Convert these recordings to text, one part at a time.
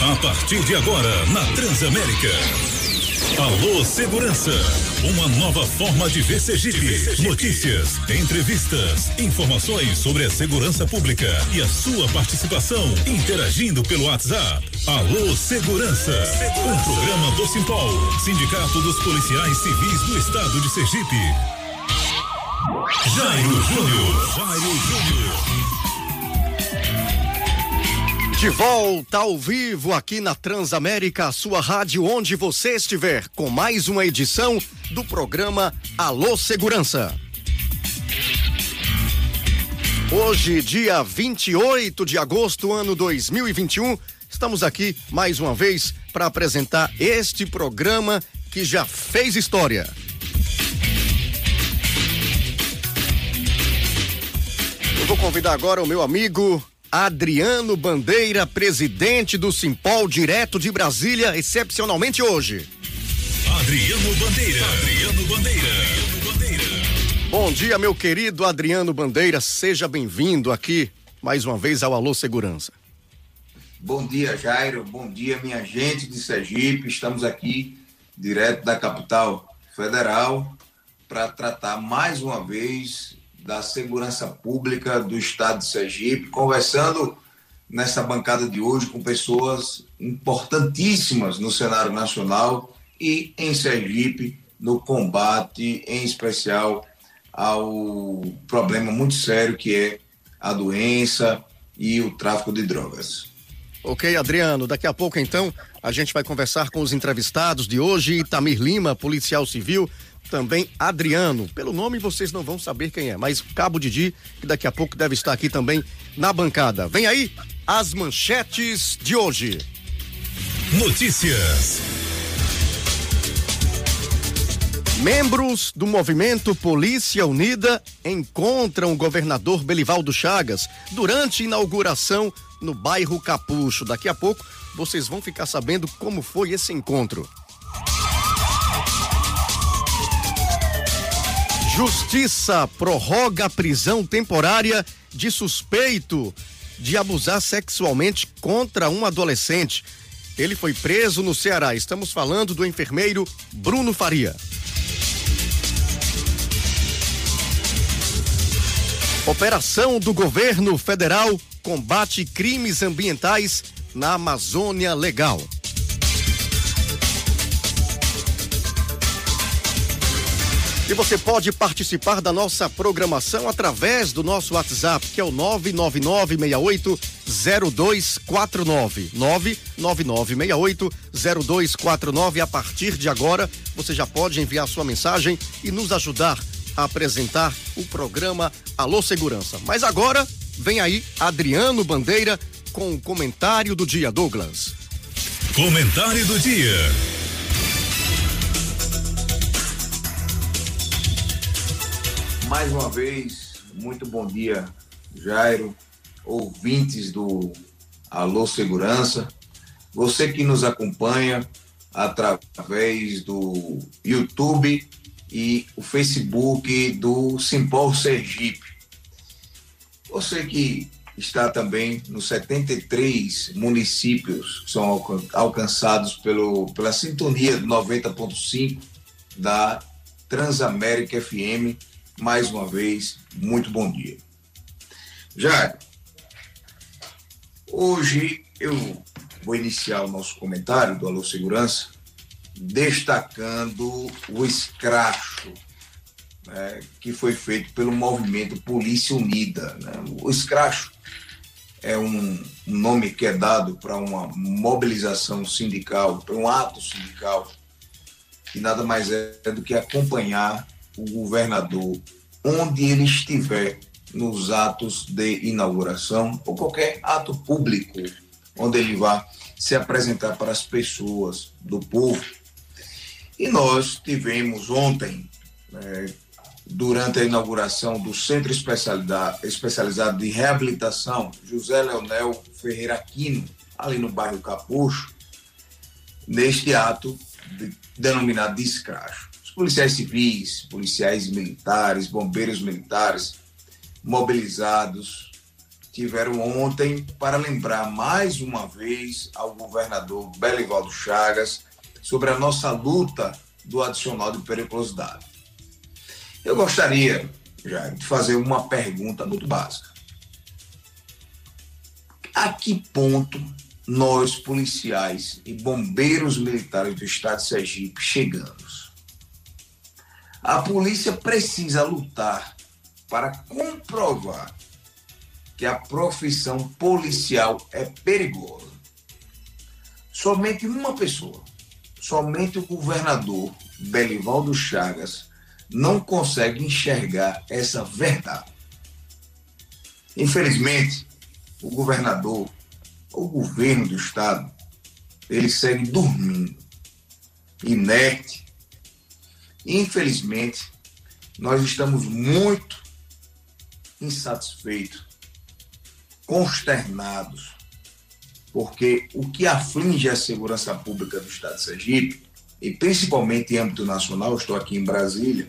A partir de agora, na Transamérica. Alô Segurança, uma nova forma de ver Sergipe. Notícias, entrevistas, informações sobre a segurança pública e a sua participação interagindo pelo WhatsApp. Alô Segurança, um programa do Simpol, Sindicato dos Policiais Civis do Estado de Sergipe. Jairo Júnior, Jairo Júnior. De volta ao vivo aqui na Transamérica, sua rádio onde você estiver, com mais uma edição do programa Alô Segurança. Hoje, dia 28 de agosto, ano 2021, estamos aqui mais uma vez para apresentar este programa que já fez história. Eu vou convidar agora o meu amigo Adriano Bandeira, presidente do Simpol, direto de Brasília, excepcionalmente hoje. Adriano Bandeira. Adriano Bandeira. Bom dia, meu querido Adriano Bandeira. Seja bem-vindo aqui mais uma vez ao Alô Segurança. Bom dia, Jairo. Bom dia, minha gente de Sergipe. Estamos aqui direto da capital federal para tratar mais uma vez da Segurança Pública do Estado de Sergipe, conversando nessa bancada de hoje com pessoas importantíssimas no cenário nacional e em Sergipe no combate, em especial ao problema muito sério que é a doença e o tráfico de drogas. Ok, Adriano. Daqui a pouco, então, a gente vai conversar com os entrevistados de hoje. Itamir Lima, policial civil, também Adriano. Pelo nome vocês não vão saber quem é, mas Cabo Didi, que daqui a pouco deve estar aqui também na bancada. Vem aí as manchetes de hoje. Notícias. Membros do movimento Polícia Unida encontram o governador Belivaldo Chagas durante inauguração no bairro Capucho. Daqui a pouco vocês vão ficar sabendo como foi esse encontro. Justiça prorroga a prisão temporária de suspeito de abusar sexualmente contra um adolescente. Ele foi preso no Ceará. Estamos falando do enfermeiro Bruno Faria. Operação do governo federal combate crimes ambientais na Amazônia Legal. E você pode participar da nossa programação através do nosso WhatsApp, que é o 999680249. 999680249. A partir de agora, você já pode enviar sua mensagem e nos ajudar a apresentar o programa Alô Segurança. Mas agora, vem aí Adriano Bandeira com o comentário do dia, Douglas. Comentário do dia. Mais uma vez, muito bom dia, Jairo, ouvintes do Alô Segurança, você que nos acompanha através do YouTube e o Facebook do Simpol Sergipe. Você que está também nos 73 municípios que são alcançados pelo, pela sintonia 90.5 da Transamérica FM mais uma vez, muito bom dia. Já, hoje eu vou iniciar o nosso comentário do Alô Segurança destacando o escracho né, que foi feito pelo movimento Polícia Unida. Né? O escracho é um nome que é dado para uma mobilização sindical, para um ato sindical, que nada mais é do que acompanhar o governador onde ele estiver nos atos de inauguração ou qualquer ato público onde ele vá se apresentar para as pessoas do povo. E nós tivemos ontem, né, durante a inauguração do Centro Especializado de Reabilitação José Leonel Ferreira Aquino, ali no bairro Capucho, neste ato de, denominado descracho policiais civis, policiais militares, bombeiros militares mobilizados tiveram ontem para lembrar mais uma vez ao governador Belivaldo Chagas sobre a nossa luta do adicional de periculosidade. Eu gostaria, já, de fazer uma pergunta muito básica. A que ponto nós, policiais e bombeiros militares do estado de Sergipe, chegamos? A polícia precisa lutar para comprovar que a profissão policial é perigosa. Somente uma pessoa, somente o governador Belivaldo Chagas, não consegue enxergar essa verdade. Infelizmente, o governador, o governo do estado, ele segue dormindo, inerte. Infelizmente, nós estamos muito insatisfeitos, consternados, porque o que aflige a segurança pública do Estado de Sergipe, e principalmente em âmbito nacional, estou aqui em Brasília,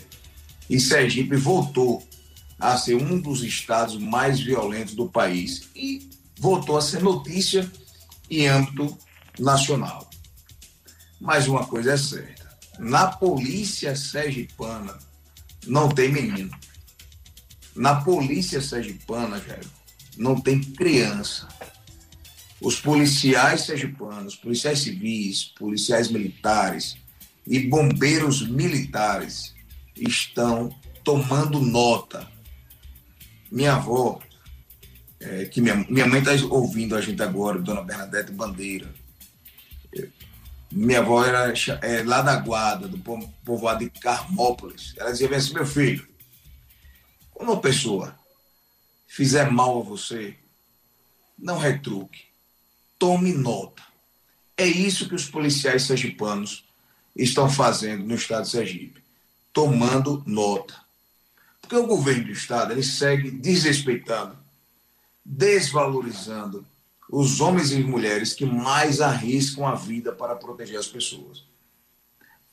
e Sergipe voltou a ser um dos estados mais violentos do país e voltou a ser notícia em âmbito nacional. Mas uma coisa é certa: na polícia sergipana não tem menino. Na polícia sergipana, velho, não tem criança. Os policiais sergipanos, policiais civis, policiais militares e bombeiros militares estão tomando nota. Minha avó, é, que minha, minha mãe está ouvindo a gente agora, Dona Bernadette Bandeira. Minha avó era é, lá da Guarda, do povoado de Carmópolis. Ela dizia assim, meu filho, quando uma pessoa fizer mal a você, não retruque, tome nota. É isso que os policiais sergipanos estão fazendo no estado de Sergipe, tomando nota. Porque o governo do estado ele segue desrespeitando, desvalorizando os homens e mulheres que mais arriscam a vida para proteger as pessoas.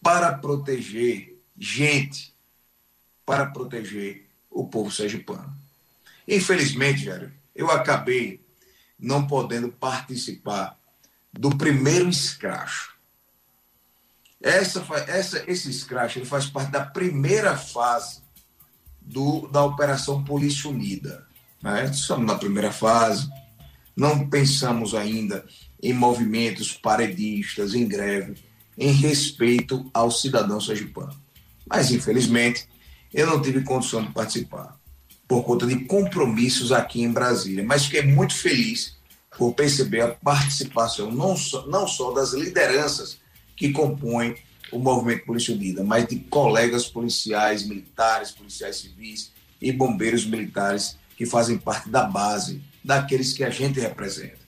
Para proteger gente, para proteger o povo sergipano. Infelizmente, Jair, eu acabei não podendo participar do primeiro escracho. Essa, essa, esse escracho ele faz parte da primeira fase do, da Operação Polícia Unida. Né? Estamos na primeira fase, não pensamos ainda em movimentos paredistas, em greve, em respeito ao cidadão sergipano. Mas, infelizmente, eu não tive condição de participar por conta de compromissos aqui em Brasília, mas fiquei muito feliz por perceber a participação não só, não só das lideranças que compõem o movimento Polícia Unida, mas de colegas policiais, militares, policiais civis e bombeiros militares que fazem parte da base daqueles que a gente representa.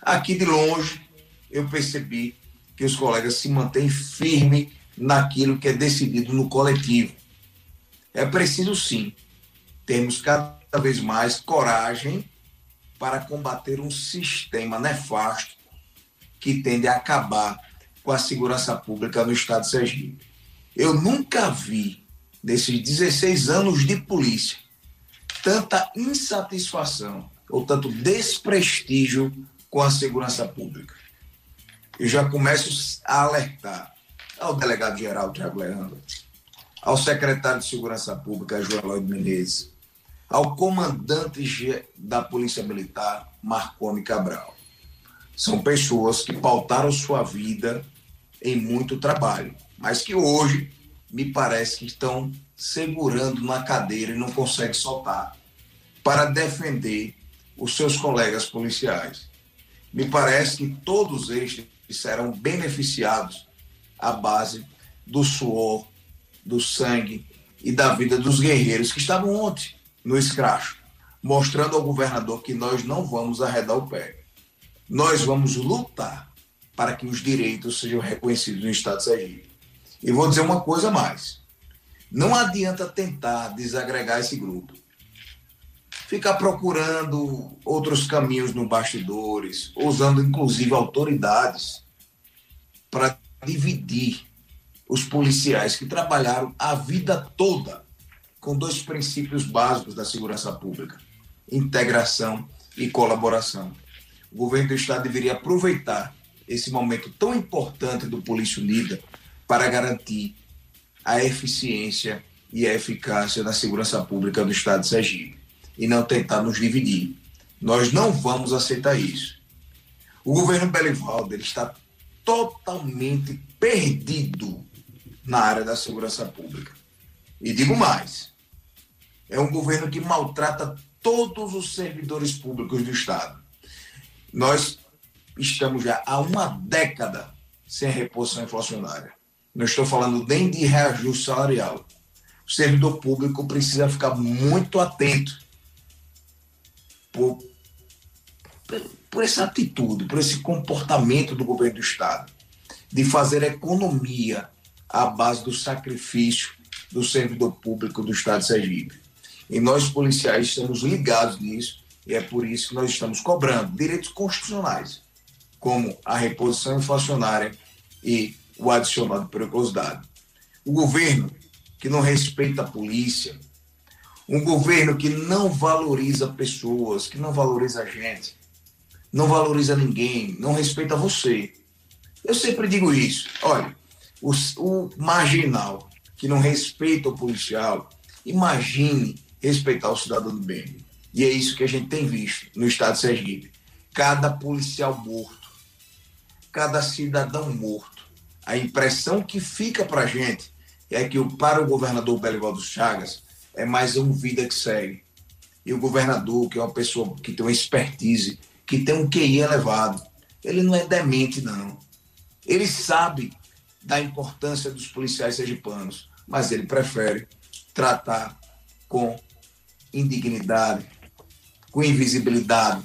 Aqui de longe, eu percebi que os colegas se mantêm firmes naquilo que é decidido no coletivo. É preciso sim termos cada vez mais coragem para combater um sistema nefasto que tende a acabar com a segurança pública no estado de Sergipe. Eu nunca vi, nesses 16 anos de polícia, tanta insatisfação ou tanto desprestígio com a segurança pública. Eu já começo a alertar ao delegado-geral Tiago Leandro, ao secretário de Segurança Pública, João Lloyd Menezes, ao comandante da Polícia Militar, Marconi Cabral. São pessoas que pautaram sua vida em muito trabalho, mas que hoje me parece que estão segurando na cadeira e não conseguem soltar para defender os seus colegas policiais. Me parece que todos eles serão beneficiados à base do suor, do sangue e da vida dos guerreiros que estavam ontem no escracho, mostrando ao governador que nós não vamos arredar o pé. Nós vamos lutar para que os direitos sejam reconhecidos no Estado de Sergipe. E vou dizer uma coisa mais. Não adianta tentar desagregar esse grupo. Ficar procurando outros caminhos no bastidores, usando inclusive autoridades para dividir os policiais que trabalharam a vida toda com dois princípios básicos da segurança pública: integração e colaboração. O governo do Estado deveria aproveitar esse momento tão importante do Polícia Unida para garantir a eficiência e a eficácia da segurança pública do Estado de Sergipe e não tentar nos dividir. Nós não vamos aceitar isso. O governo Belivaldo está totalmente perdido na área da segurança pública. E digo mais: é um governo que maltrata todos os servidores públicos do Estado. Nós estamos já há uma década sem reposição inflacionária. Não estou falando nem de reajuste salarial. O servidor público precisa ficar muito atento por, por essa atitude, por esse comportamento do governo do Estado, de fazer economia à base do sacrifício do servidor público do Estado de Sergipe. E nós, policiais, estamos ligados nisso, e é por isso que nós estamos cobrando direitos constitucionais, como a reposição inflacionária e o adicional de periculosidade. O governo que não respeita a polícia, um governo que não valoriza pessoas, que não valoriza a gente, não valoriza ninguém, não respeita você. Eu sempre digo isso. Olha, o, o marginal que não respeita o policial, imagine respeitar o cidadão do bem. E é isso que a gente tem visto no estado de Sergipe. Cada policial morto, cada cidadão morto. A impressão que fica para a gente é que para o governador Belivaldo Chagas é mais uma vida que segue. E o governador, que é uma pessoa que tem uma expertise, que tem um QI elevado, ele não é demente, não. Ele sabe da importância dos policiais sergipanos, mas ele prefere tratar com indignidade, com invisibilidade,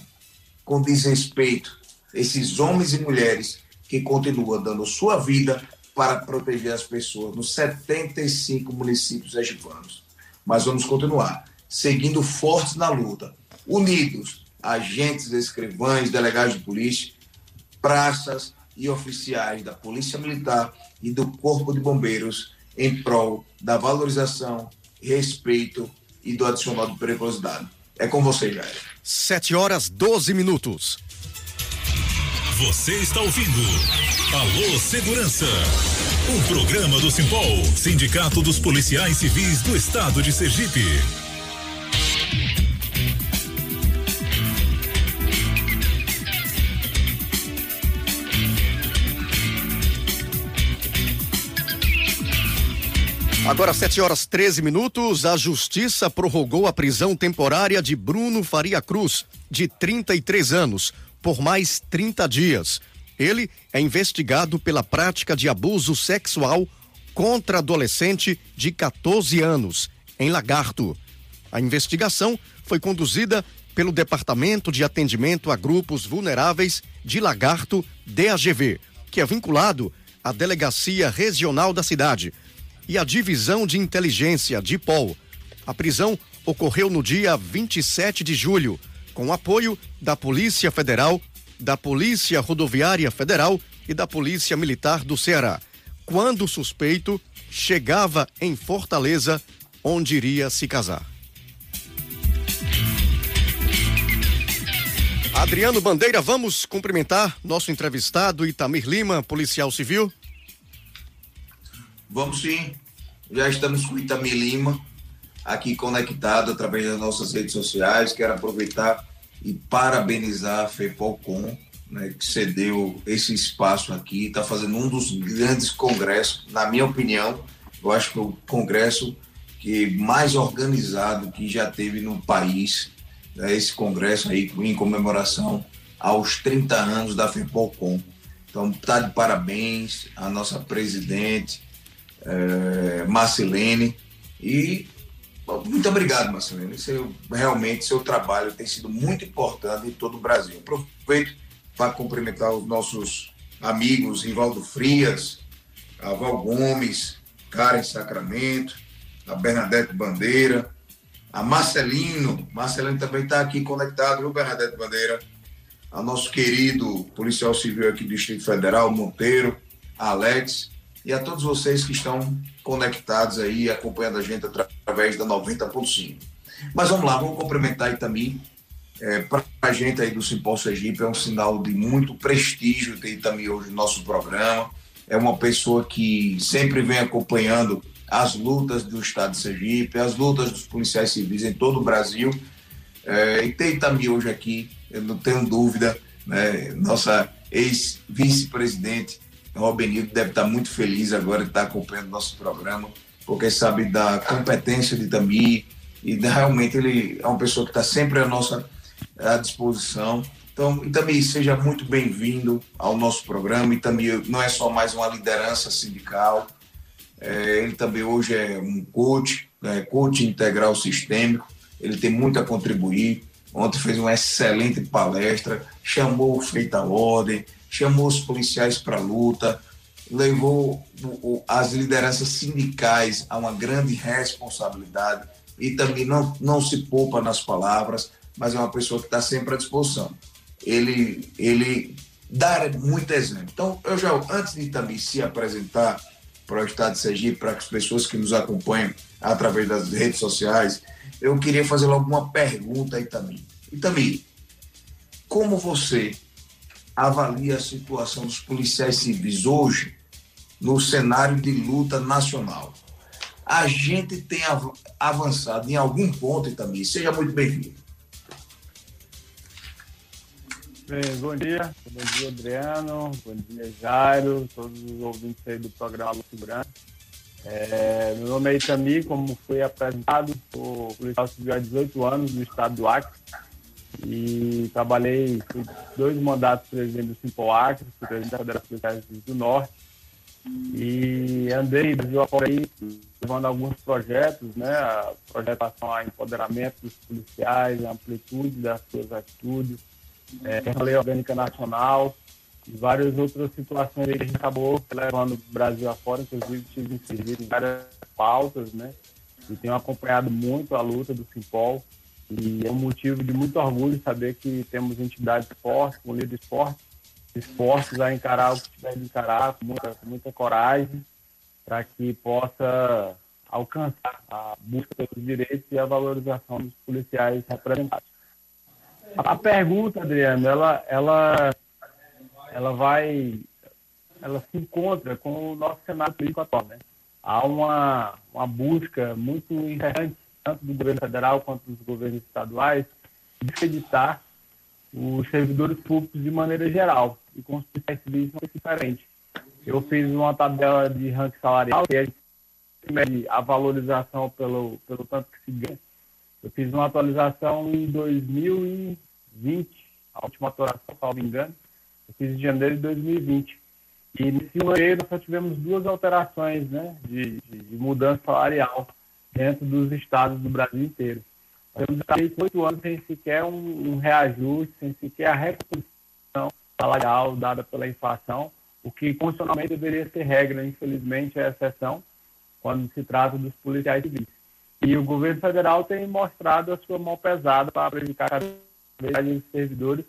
com desrespeito esses homens e mulheres que continuam dando sua vida para proteger as pessoas nos 75 municípios sergipanos. Mas vamos continuar, seguindo fortes na luta, unidos, agentes, escrivães, delegados de polícia, praças e oficiais da Polícia Militar e do Corpo de Bombeiros em prol da valorização, respeito e do adicional de periculosidade. É com você, Jair. 7 horas 12 minutos. Você está ouvindo Alô Segurança, um programa do Simpol, Sindicato dos Policiais Civis do Estado de Sergipe. Agora, 7 horas 13 minutos, a Justiça prorrogou a prisão temporária de Bruno Faria Cruz, de 33 anos, por mais 30 dias. Ele é investigado pela prática de abuso sexual contra adolescente de 14 anos, em Lagarto. A investigação foi conduzida pelo Departamento de Atendimento a Grupos Vulneráveis de Lagarto, DAGV, que é vinculado à Delegacia Regional da cidade e a Divisão de Inteligência, DIPOL. A prisão ocorreu no dia 27 de julho, com apoio da Polícia Federal, da Polícia Rodoviária Federal e da Polícia Militar do Ceará, quando o suspeito chegava em Fortaleza, onde iria se casar. Adriano Bandeira, vamos cumprimentar nosso entrevistado Itamir Lima, policial civil. Vamos sim. Já estamos com Itamir Lima aqui conectado através das nossas redes sociais. Quero aproveitar e parabenizar a FEPOLCOM, né, que cedeu esse espaço aqui, está fazendo um dos grandes congressos, na minha opinião, eu acho que é o congresso que mais organizado que já teve no país, né, esse congresso aí em comemoração aos 30 anos da FEPOLCOM. Então, está de parabéns a nossa presidente, é, Marcelene. E muito obrigado, Marcelene. Seu, realmente, seu trabalho tem sido muito importante em todo o Brasil. Aproveito para cumprimentar os nossos amigos Rivaldo Frias, a Val Gomes, Karen Sacramento, a Bernadette Bandeira, a Marcelino. Marcelino também está aqui conectado, viu, Bernadette Bandeira? A nosso querido policial civil aqui do Distrito Federal, Monteiro, Alex, e a todos vocês que estão conectados aí, acompanhando a gente através da 90.5. Mas vamos lá, vamos cumprimentar Itami É, para a gente aí do Simpol Sergipe é um sinal de muito prestígio ter também hoje no nosso programa. É uma pessoa que sempre vem acompanhando as lutas do Estado de Sergipe, as lutas dos policiais civis em todo o Brasil. É, e tem também hoje aqui, eu não tenho dúvida, né, nossa ex-vice-presidente, Robenildo, deve estar muito feliz agora de estar acompanhando nosso programa, porque sabe da competência de Tamir, e realmente ele é uma pessoa que está sempre à nossa à disposição. Então, também seja muito bem-vindo ao nosso programa. Também não é só mais uma liderança sindical, é, ele também hoje é um coach, é, coach integral sistêmico. Ele tem muito a contribuir. Ontem fez uma excelente palestra, chamou o feita ordem, chamou os policiais para a luta, levou as lideranças sindicais a uma grande responsabilidade e também não, não se poupa nas palavras, mas é uma pessoa que está sempre à disposição. Ele, ele dá muito exemplo. Então, eu já, antes de também se apresentar para o Estado de Sergipe, para as pessoas que nos acompanham através das redes sociais, eu queria fazer alguma pergunta aí também. E também, como você avalia a situação dos policiais civis hoje no cenário de luta nacional? a gente tem avançado em algum ponto também. Seja muito bem-vindo. Bem, bom dia, bom dia Adriano, bom dia Jairo, todos os ouvintes aí do programa Segurança. É, meu nome é Itami, como foi apresentado, sou policial civil há 18 anos no estado do Acre e trabalhei dois mandatos presidente do Simpol Acre, presidente da Federação Policiais do Norte e andei Brasil afora aí levando alguns projetos, né? Projetação a empoderamento dos policiais, a amplitude das suas atitudes, é, a lei orgânica nacional e várias outras situações que a gente acabou levando o Brasil afora, inclusive tive inserido em várias pautas, né? E tenho acompanhado muito a luta do Simpol e é um motivo de muito orgulho saber que temos entidades fortes, com líderes fortes, esforços a encarar o que tiver de encarar com muita, com muita coragem para que possa alcançar a busca pelos direitos e a valorização dos policiais representados. A pergunta, Adriano, ela, ela, ela vai, ela se encontra com o nosso cenário político atual, né? Há uma, uma busca muito interessante, tanto do governo federal quanto dos governos estaduais, de acreditar os servidores públicos de maneira geral e com os policiais civis não é diferente. Eu fiz uma tabela de ranking salarial, que é a valorização pelo, pelo tanto que se ganha. Eu fiz uma atualização em 2020, a última atualização, salvo engano, eu fiz em janeiro de 2020. E nesse ano nós tivemos duas alterações né, de, de, de mudança salarial dentro dos estados do Brasil inteiro. Nós temos oito anos sem sequer um, um reajuste, sem sequer a reposição salarial dada pela inflação, o que constitucionalmente deveria ser regra, infelizmente é exceção quando se trata dos policiais civis. E o governo federal tem mostrado a sua mão pesada para prejudicar cada vez mais os servidores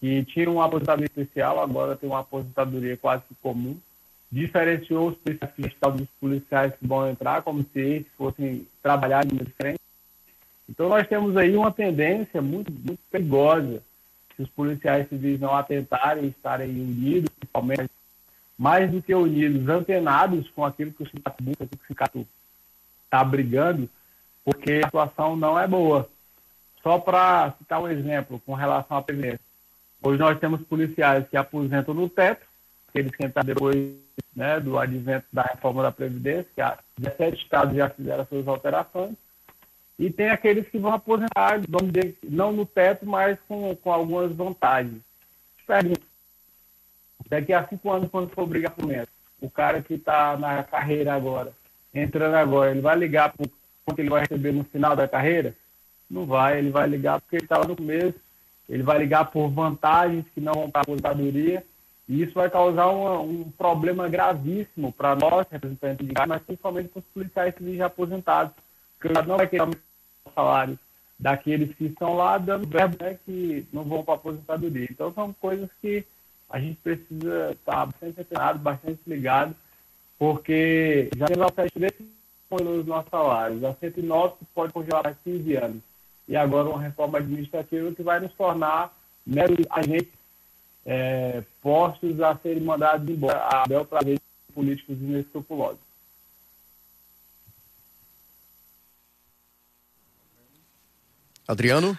que tinham uma aposentadoria especial, agora tem uma aposentadoria quase comum. Diferenciou os policiais dos policiais que vão entrar como se eles fossem trabalhar de diferente. Então nós temos aí uma tendência muito, muito perigosa se os policiais civis não atentarem estarem unidos, principalmente, mais do que unidos, antenados com aquilo que o sindicato o está brigando, porque a situação não é boa. Só para citar um exemplo com relação à previdência. Hoje nós temos policiais que aposentam no teto, aqueles que entraram depois né, do advento da reforma da Previdência, que 17 estados já fizeram suas alterações, e tem aqueles que vão aposentar, vamos dizer, não no teto, mas com, com algumas vantagens. Pergunto, daqui a cinco anos, quando for brigar por metro, o cara que está na carreira agora, entrando agora, ele vai ligar para quanto ele vai receber no final da carreira? Não vai, ele vai ligar porque ele está lá no começo, ele vai ligar por vantagens que não vão para a aposentadoria, e isso vai causar uma, um problema gravíssimo para nós, representantes de mas principalmente para os policiais civis já aposentados, porque não vai querer salário daqueles que estão lá dando verbo né, que não vão para a aposentadoria. Então são coisas que a gente precisa estar bastante atenado, bastante ligado, porque já tem lá 73 nos nossos salários, a 109 pode congelar mais 15 anos. e agora uma reforma administrativa que vai nos tornar meros agentes é, postos a serem mandados embora a bel prazer de políticos inescrupulosos. Adriano?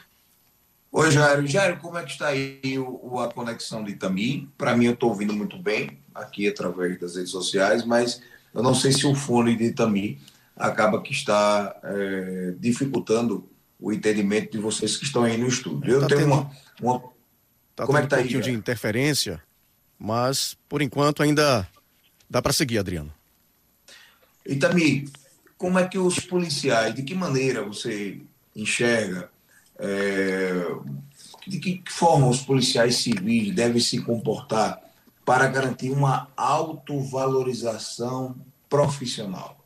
Oi, Jairo. Jairo, como é que está aí o, a conexão de Itami? Para mim, eu estou ouvindo muito bem aqui através das redes sociais, mas eu não sei se o fone de Itami acaba que está é, dificultando o entendimento de vocês que estão aí no estúdio. Eu tá tenho tendo, uma, uma... Tá como é que está um pouquinho aí, de interferência, mas por enquanto ainda dá para seguir, Adriano. Itami, como é que os policiais, de que maneira você enxerga é, de que forma os policiais civis devem se comportar para garantir uma autovalorização profissional?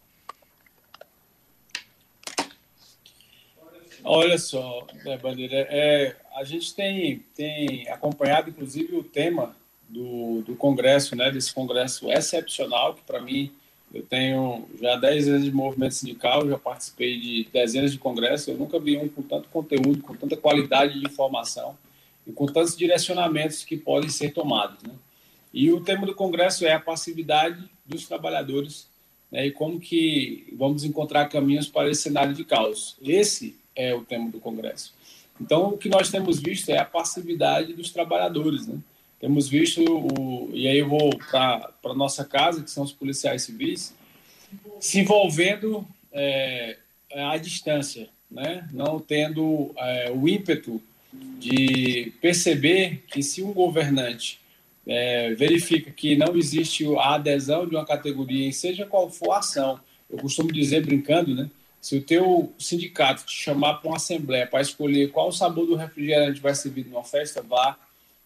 Olha só, né, Bandeira, é, a gente tem, tem acompanhado, inclusive, o tema do, do Congresso, né, desse Congresso excepcional, que para mim eu tenho já 10 anos de movimento sindical, já participei de dezenas de congressos, eu nunca vi um com tanto conteúdo, com tanta qualidade de informação e com tantos direcionamentos que podem ser tomados. Né? E o tema do congresso é a passividade dos trabalhadores né, e como que vamos encontrar caminhos para esse cenário de caos. Esse é o tema do congresso. Então, o que nós temos visto é a passividade dos trabalhadores, né? Temos visto, o, e aí eu vou para a nossa casa, que são os policiais civis, se envolvendo é, à distância, né? não tendo é, o ímpeto de perceber que se um governante é, verifica que não existe a adesão de uma categoria, seja qual for a ação, eu costumo dizer brincando, né? Se o teu sindicato te chamar para uma assembleia para escolher qual o sabor do refrigerante vai servir numa festa, vá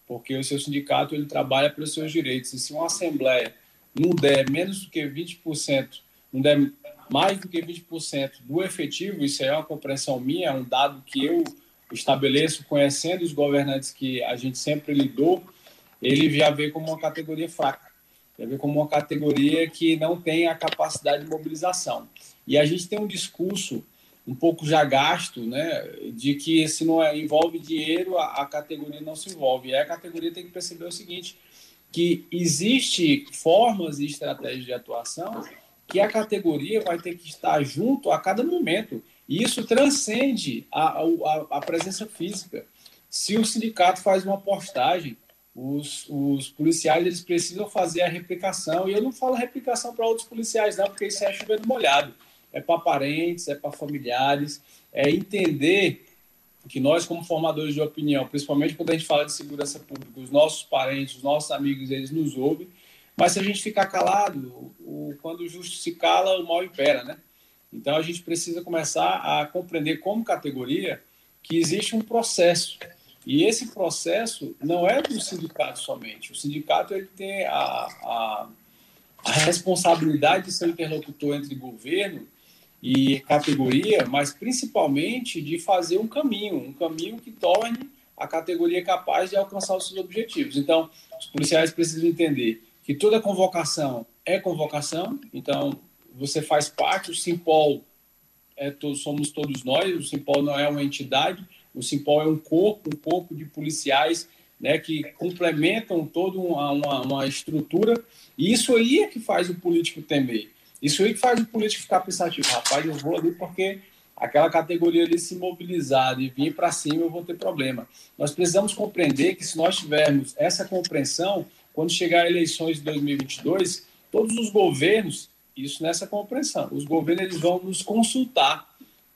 porque o seu sindicato ele trabalha pelos seus direitos. E se uma assembleia não der menos do que 20%, não der mais do que 20% do efetivo, isso é uma compreensão minha, é um dado que eu estabeleço conhecendo os governantes que a gente sempre lidou, ele já vê como uma categoria fraca, já vê como uma categoria que não tem a capacidade de mobilização. E a gente tem um discurso um pouco já gasto, né, de que se não é, envolve dinheiro, a, a, categoria não se envolve. E a categoria tem que perceber o seguinte, que existe formas e estratégias de atuação que a categoria vai ter que estar junto a cada momento. E isso transcende a, a, a presença física. Se o sindicato faz uma postagem, os, os policiais eles precisam fazer a replicação. E eu não falo replicação para outros policiais, não, porque isso é chovendo molhado é para parentes, é para familiares, é entender que nós, como formadores de opinião, principalmente quando a gente fala de segurança pública, os nossos parentes, os nossos amigos, eles nos ouvem, mas se a gente ficar calado, o, quando o justo se cala, o mal impera, né? Então a gente precisa começar a compreender como categoria que existe um processo. E esse processo não é do sindicato somente. O sindicato ele tem a, a, a responsabilidade de ser interlocutor entre governo e categoria, mas principalmente de fazer um caminho, um caminho que torne a categoria capaz de alcançar os seus objetivos. Então, os policiais precisam entender que toda convocação é convocação, então você faz parte, o Simpol é somos todos nós, o Simpol não é uma entidade, o Simpol é um corpo, um corpo de policiais né, que complementam toda uma, uma, uma estrutura, e isso aí é que faz o político temer. Isso aí que faz o político ficar pensativo, rapaz, eu vou ali porque aquela categoria ali se mobilizar e vir para cima, eu vou ter problema. Nós precisamos compreender que se nós tivermos essa compreensão, quando chegar a eleições de 2022, todos os governos, isso nessa compreensão, os governos eles vão nos consultar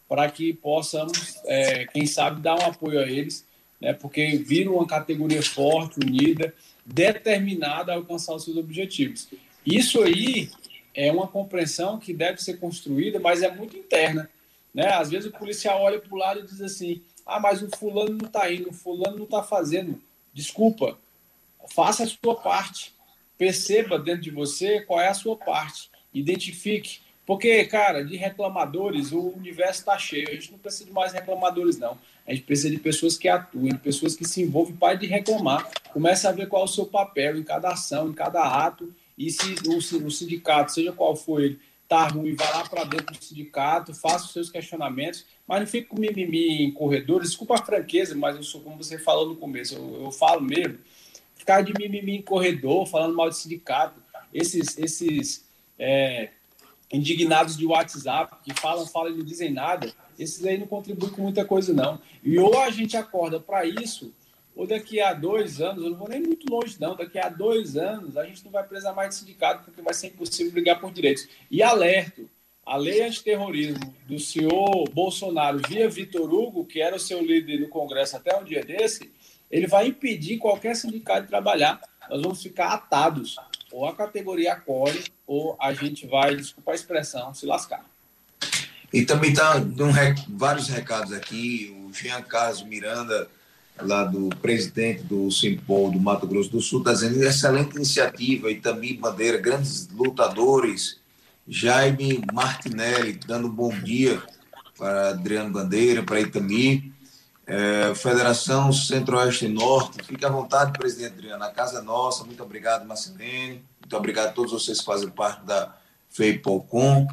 para que possamos, é, quem sabe, dar um apoio a eles, né, porque viram uma categoria forte, unida, determinada a alcançar os seus objetivos. Isso aí é uma compreensão que deve ser construída, mas é muito interna. Né? Às vezes o policial olha para o lado e diz assim: ah, mas o fulano não está indo, o fulano não está fazendo. Desculpa, faça a sua parte. Perceba dentro de você qual é a sua parte. Identifique. Porque, cara, de reclamadores, o universo está cheio. A gente não precisa de mais reclamadores, não. A gente precisa de pessoas que atuem, de pessoas que se envolvem. Pare de reclamar. Comece a ver qual é o seu papel em cada ação, em cada ato e se o, o sindicato, seja qual for ele, tá ruim, vai lá para dentro do sindicato, faça os seus questionamentos, mas não fique com mimimi em corredores. Desculpa a franqueza, mas eu sou como você falou no começo, eu, eu falo mesmo. Ficar de mimimi em corredor, falando mal de sindicato, esses, esses é, indignados de WhatsApp que falam, falam e não dizem nada, esses aí não contribuem com muita coisa, não. E ou a gente acorda para isso, ou daqui a dois anos, eu não vou nem muito longe, não, daqui a dois anos a gente não vai precisar mais de sindicato, porque vai ser impossível brigar por direitos. E alerto, a lei antiterrorismo do senhor Bolsonaro via Vitor Hugo, que era o seu líder no Congresso até um dia desse, ele vai impedir qualquer sindicato de trabalhar. Nós vamos ficar atados. Ou a categoria acolhe, ou a gente vai, desculpa a expressão, se lascar. E também está um, vários recados aqui. O Jean Carlos Miranda lá do presidente do Simpol do Mato Grosso do Sul, está dizendo excelente iniciativa, e também Bandeira, grandes lutadores, Jaime Martinelli, dando um bom dia para Adriano Bandeira, para Itami, é, Federação Centro-Oeste e Norte, fique à vontade, presidente Adriano, a casa é nossa, muito obrigado, Marcelene, muito obrigado a todos vocês que fazem parte da FEIPOLCOM,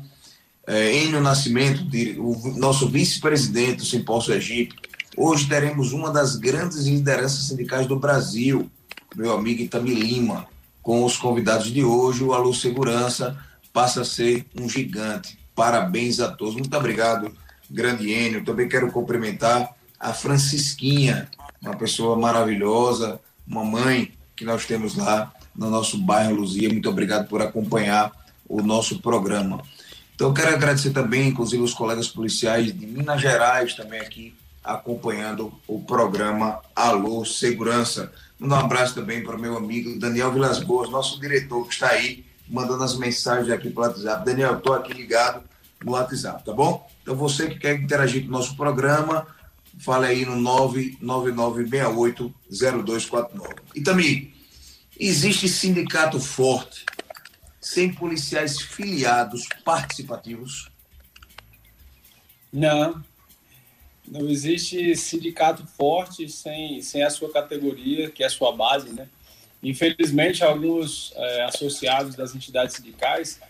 é, Enio Nascimento, o nosso vice-presidente do Simpósio Egito, Hoje teremos uma das grandes lideranças sindicais do Brasil, meu amigo Itami Lima. Com os convidados de hoje, o Alô Segurança passa a ser um gigante. Parabéns a todos. Muito obrigado, grande Enio. Também quero cumprimentar a Francisquinha, uma pessoa maravilhosa, uma mãe que nós temos lá no nosso bairro Luzia. Muito obrigado por acompanhar o nosso programa. Então, quero agradecer também, inclusive, os colegas policiais de Minas Gerais também aqui acompanhando o programa Alô Segurança. Um abraço também para o meu amigo Daniel Vilas Boas, nosso diretor que está aí mandando as mensagens aqui pelo WhatsApp. Daniel, estou aqui ligado no WhatsApp, tá bom? Então você que quer interagir com o nosso programa, fale aí no 999680249. E também, existe sindicato forte sem policiais filiados participativos? Não, não existe sindicato forte sem, sem a sua categoria, que é a sua base, né? Infelizmente, alguns é, associados das entidades sindicais,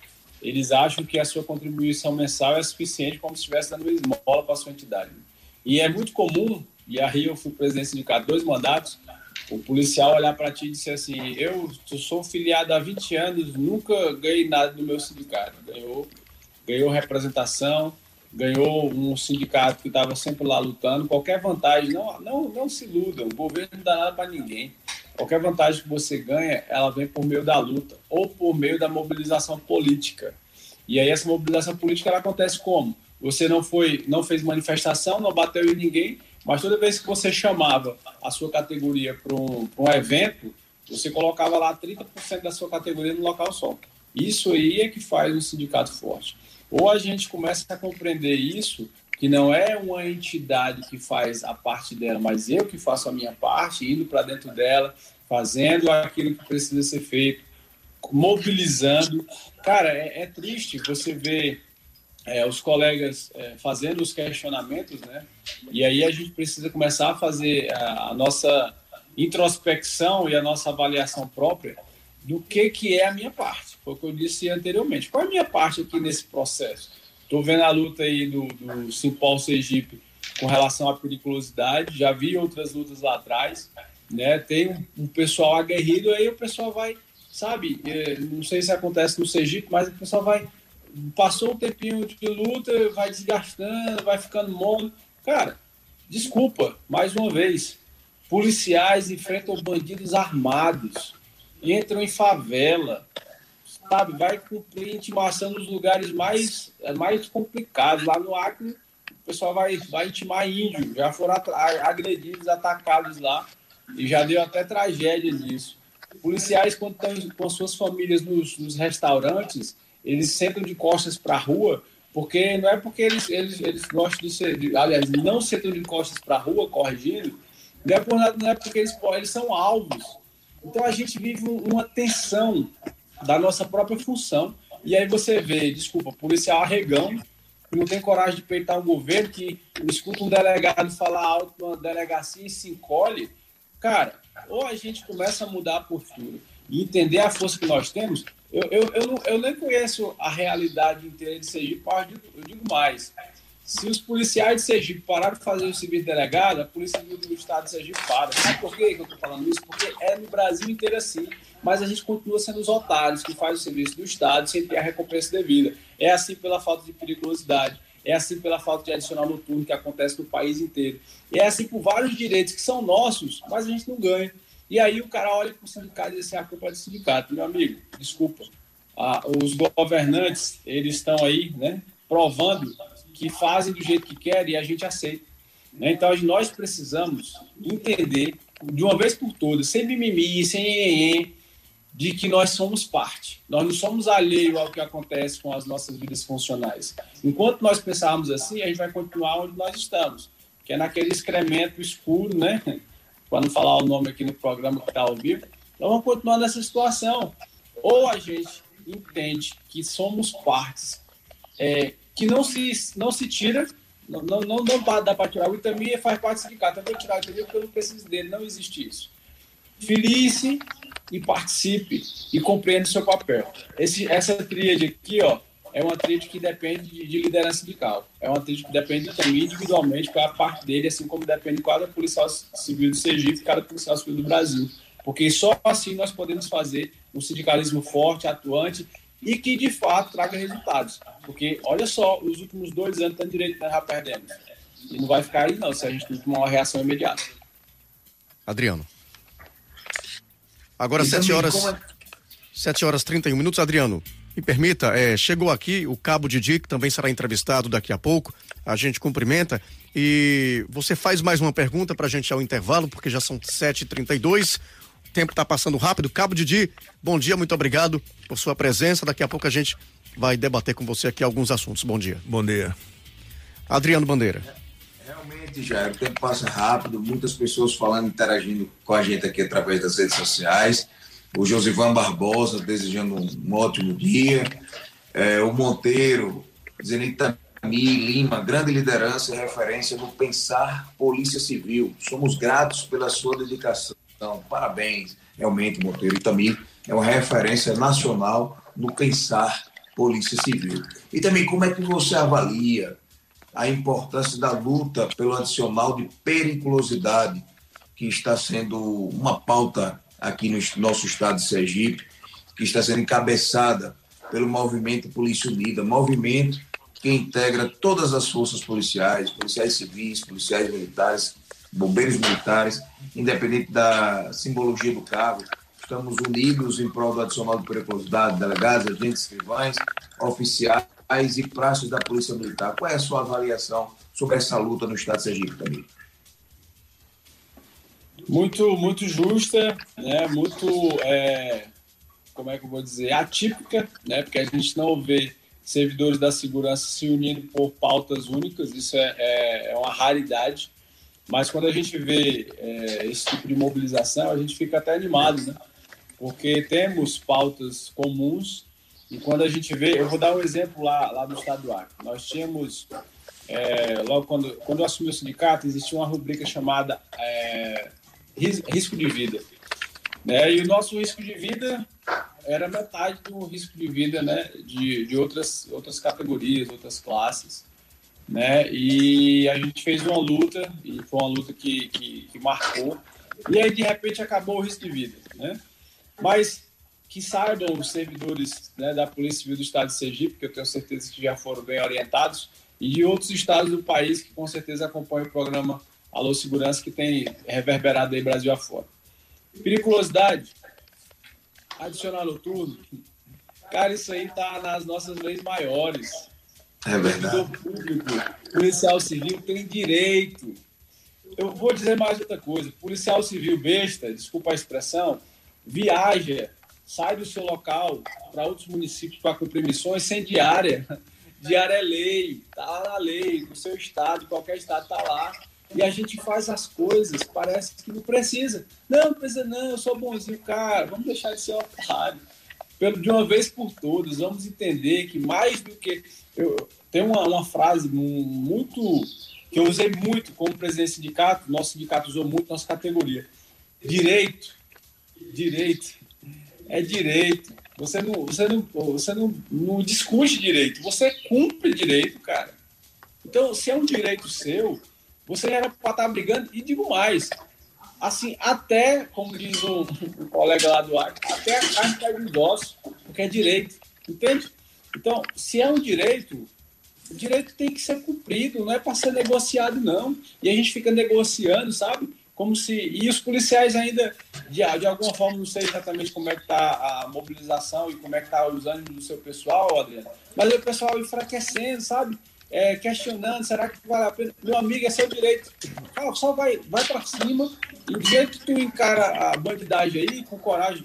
eles acham que a sua contribuição mensal é suficiente como se estivesse dando esmola para a sua entidade. E é muito comum, e aí eu fui presidente do sindicato dois mandatos, o policial olhar para ti e dizer assim, eu sou filiado há 20 anos, nunca ganhei nada do meu sindicato. Ganhou, ganhou representação, ganhou um sindicato que estava sempre lá lutando. Qualquer vantagem, não, não, não se iludam, o governo não dá nada para ninguém. Qualquer vantagem que você ganha, ela vem por meio da luta ou por meio da mobilização política. E aí essa mobilização política ela acontece como? Você não foi, não fez manifestação, não bateu em ninguém, mas toda vez que você chamava a sua categoria para um, um evento, você colocava lá 30% da sua categoria no local só. Isso aí é que faz um sindicato forte. Ou a gente começa a compreender isso, que não é uma entidade que faz a parte dela, mas eu que faço a minha parte, indo para dentro dela, fazendo aquilo que precisa ser feito, mobilizando. Cara, é, é triste você ver é, os colegas é, fazendo os questionamentos, né? E aí a gente precisa começar a fazer a, a nossa introspecção e a nossa avaliação própria do que, que é a minha parte. Foi o que eu disse anteriormente. Qual é a minha parte aqui nesse processo? Estou vendo a luta aí do, do Simpol Sergipe com relação à periculosidade, já vi outras lutas lá atrás, né? Tem um, um pessoal aguerrido, aí o pessoal vai, sabe, é, não sei se acontece no Sergipe, mas o pessoal vai, passou um tempinho de luta, vai desgastando, vai ficando mole. Cara, desculpa, mais uma vez, policiais enfrentam bandidos armados, entram em favela, sabe? Vai cumprir intimação nos lugares mais, é, mais complicados. Lá no Acre, o pessoal vai, vai intimar índio. Já foram agredidos, atacados lá. E já deu até tragédia disso. Policiais, quando estão com suas famílias nos, nos restaurantes, eles sentam de costas para a rua, porque não é porque eles, eles, eles gostam de ser. De, aliás, não sentam de costas para a rua, corrigindo, não é, por não é porque eles, eles são alvos então a gente vive uma tensão da nossa própria função. E aí você vê, desculpa, policial arregão, que não tem coragem de peitar um governo, que escuta um delegado falar alto numa delegacia e se encolhe. Cara, ou a gente começa a mudar a postura. e entender a força que nós temos, eu, eu, eu, não, eu nem conheço a realidade inteira de Sergipe, eu digo mais. Se os policiais de Sergipe pararam de fazer o serviço delegado, a Polícia Civil do Estado de Sergipe para. Sabe por que eu estou falando isso? Porque é no Brasil inteiro assim. Mas a gente continua sendo os otários que fazem o serviço do Estado sem ter a recompensa devida. É assim pela falta de periculosidade. É assim pela falta de adicional noturno que acontece no país inteiro. E é assim por vários direitos que são nossos, mas a gente não ganha. E aí o cara olha para o sindicato e diz assim, a culpa é do sindicato. Meu amigo, desculpa. Ah, os governantes, eles estão aí, né, provando que fazem do jeito que querem e a gente aceita. Né? Então, nós precisamos entender, de uma vez por todas, sem mimimi, sem de que nós somos parte. Nós não somos alheio ao que acontece com as nossas vidas funcionais. Enquanto nós pensarmos assim, a gente vai continuar onde nós estamos, que é naquele excremento escuro, né? Não falar o nome aqui no programa que está ao vivo. Então, vamos continuar nessa situação. Ou a gente entende que somos partes é, que não se, não se tira, não, não, não, não dá para tirar. O Itami faz parte do sindicato. Eu vou tirar o Itami porque eu não preciso dele. Não existe isso. Felice e participe e compreenda o seu papel. Esse, essa tríade aqui, ó, é uma tríade que depende de, de liderança sindical. É uma tríade que depende também individualmente para a parte dele, assim como depende de cada policial civil do Sergipe, cada policial civil do Brasil. Porque só assim nós podemos fazer um sindicalismo forte, atuante e que de fato traga resultados. Porque olha só, os últimos dois anos tanto direito nós já perdemos. E não vai ficar aí não, se a gente não tomar uma reação imediata. Adriano. Agora, sete 7 horas. É... 7 horas 31 minutos, Adriano. Me permita, é, chegou aqui o Cabo Didi, que também será entrevistado daqui a pouco. A gente cumprimenta. E você faz mais uma pergunta para a gente ao intervalo, porque já são 7h32 tempo está passando rápido. Cabo Didi, bom dia, muito obrigado por sua presença. Daqui a pouco a gente vai debater com você aqui alguns assuntos. Bom dia. Bom dia. Adriano Bandeira. Realmente, já o tempo passa rápido, muitas pessoas falando, interagindo com a gente aqui através das redes sociais. O Josivan Barbosa desejando um, ótimo dia. É, o Monteiro dizendo Itami Lima, grande liderança e referência no pensar Polícia Civil. Somos gratos pela sua dedicação então, parabéns, realmente, Monteiro. E também é uma referência nacional no pensar Polícia Civil. E também, como é que você avalia a importância da luta pelo adicional de periculosidade, que está sendo uma pauta aqui no nosso estado de Sergipe, que está sendo encabeçada pelo movimento Polícia Unida, movimento que integra todas as forças policiais, policiais civis, policiais militares, bombeiros militares, independente da simbologia do cargo, estamos unidos em prol do adicional de periculosidade, delegados, agentes escrivães, oficiais e praças da Polícia Militar. Qual é a sua avaliação sobre essa luta no Estado de Sergipe também? Muito, muito justa, né? muito, é, como é que eu vou dizer, atípica, né? porque a gente não vê servidores da segurança se unindo por pautas únicas, isso é, é, é uma raridade. Mas quando a gente vê é, esse tipo de mobilização, a gente fica até animado, né? Porque temos pautas comuns e quando a gente vê, eu vou dar um exemplo lá, lá no estado do Acre. Nós tínhamos, é, logo quando, quando eu assumi o sindicato, existia uma rubrica chamada é, risco de vida. Né? E o nosso risco de vida era metade do risco de vida né? de, de outras, outras categorias, outras classes né? E a gente fez uma luta, e foi uma luta que, que, que, marcou, e aí de repente acabou o risco de vida, né? Mas que saibam os servidores né, da Polícia Civil do Estado de Sergipe, que eu tenho certeza que já foram bem orientados, e de outros estados do país que com certeza acompanham o programa Alô Segurança, que tem reverberado aí Brasil afora. Periculosidade, adicional noturno, cara, isso aí tá nas nossas leis maiores. É verdade. Público, policial civil tem direito. Eu vou dizer mais outra coisa. Policial civil besta, desculpa a expressão, viaja, sai do seu local para outros municípios para cumprir missões sem diária. Diária é lei, tá na lei, no seu estado, qualquer estado tá lá. E a gente faz as coisas, parece que não precisa. Não, não precisa não, eu sou bonzinho, cara, vamos deixar de ser otário. Pelo, de uma vez por todas, vamos entender que mais do que eu, tem uma, uma frase muito que eu usei muito como presidente do sindicato, nosso sindicato usou muito nossa categoria. Direito, direito é direito. Você não, você não, você não, não discute direito, você cumpre direito, cara. Então, se é um direito seu, você era para estar tá brigando, e digo mais, assim, até, como diz o, o colega lá do ar, até a carne cai do ossos, porque é direito, entende? Então, se é um direito, o direito tem que ser cumprido, não é para ser negociado, não. E a gente fica negociando, sabe? Como se. E os policiais ainda, de, de alguma forma, não sei exatamente como é que está a mobilização e como é que está os ânimos do seu pessoal, Adriano, mas o pessoal enfraquecendo, sabe? É, questionando, será que vale a pena? Meu amigo, é seu direito. Cara, só vai, vai para cima e do jeito que tu encara a bandidagem aí, com coragem,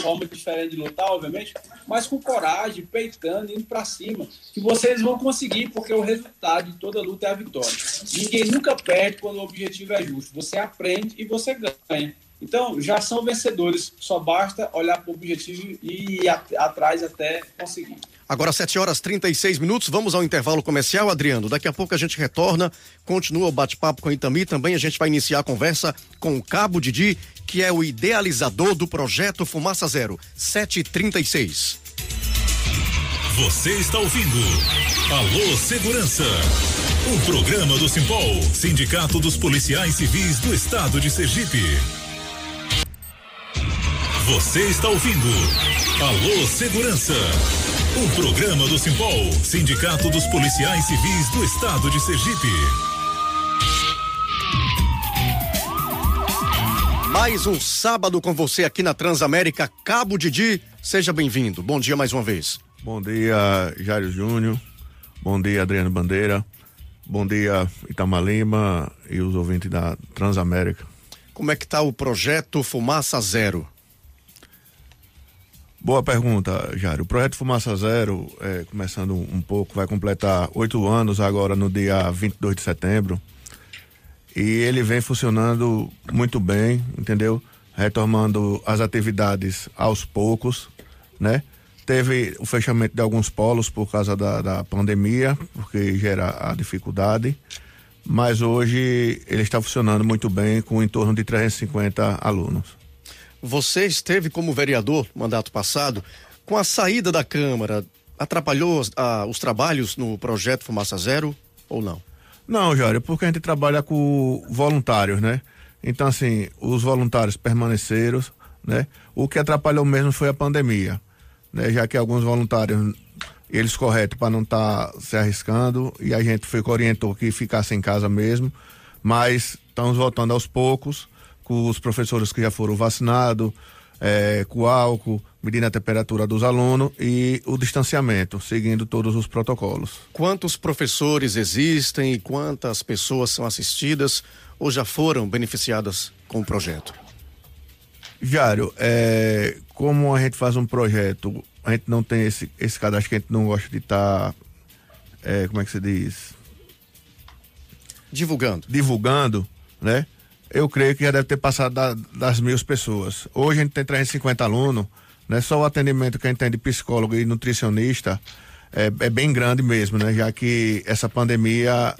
forma diferente de lutar, obviamente, mas com coragem, peitando, indo para cima, que vocês vão conseguir, porque o resultado de toda luta é a vitória. Ninguém nunca perde quando o objetivo é justo. Você aprende e você ganha. Então, já são vencedores. Só basta olhar para o objetivo e ir atrás até conseguir. Agora, 7 horas 36 minutos, vamos ao intervalo comercial, Adriano. Daqui a pouco a gente retorna, continua o bate-papo com o Itami. Também a gente vai iniciar a conversa com o Cabo Didi, que é o idealizador do projeto Fumaça Zero, 736. Você está ouvindo Alô Segurança, um programa do Simpol, Sindicato dos Policiais Civis do Estado de Sergipe. Você está ouvindo Alô Segurança, um programa do Simpol, Sindicato dos Policiais Civis do Estado de Sergipe. Mais um sábado com você aqui na Transamérica, Cabo Didi. Seja bem-vindo. Bom dia mais uma vez. Bom dia, Jário Júnior. Bom dia, Adriano Bandeira. Bom dia, Itamar Lima e os ouvintes da Transamérica. Como é que está o projeto Fumaça Zero? Boa pergunta, Jário. O projeto Fumaça Zero, é, começando um pouco, vai completar oito anos agora no dia 22 de setembro. E ele vem funcionando muito bem, entendeu? Retomando as atividades aos poucos, né? Teve o fechamento de alguns polos por causa da, da pandemia, porque gera a dificuldade. Mas hoje ele está funcionando muito bem, com em torno de 350 alunos. Você esteve como vereador no mandato passado. Com a saída da Câmara, atrapalhou ah, os trabalhos no projeto Fumaça Zero ou não? Não, Jório, porque a gente trabalha com voluntários, né? Então, assim, os voluntários permaneceram, né? O que atrapalhou mesmo foi a pandemia, né? Já que alguns voluntários, eles corretos para não estar tá se arriscando e a gente foi orientou que ficasse em casa mesmo, mas estamos voltando aos poucos, com os professores que já foram vacinados, é, com álcool, medindo a temperatura dos alunos e o distanciamento, seguindo todos os protocolos. Quantos professores existem e quantas pessoas são assistidas ou já foram beneficiadas com o projeto? Jário, é, como a gente faz um projeto, a gente não tem esse, esse cadastro que a gente não gosta de estar, tá, é, como é que se diz? Divulgando. Divulgando, né? eu creio que já deve ter passado da, das mil pessoas. Hoje a gente tem 350 alunos, né? Só o atendimento que a gente tem de psicólogo e nutricionista é, é bem grande mesmo, né? Já que essa pandemia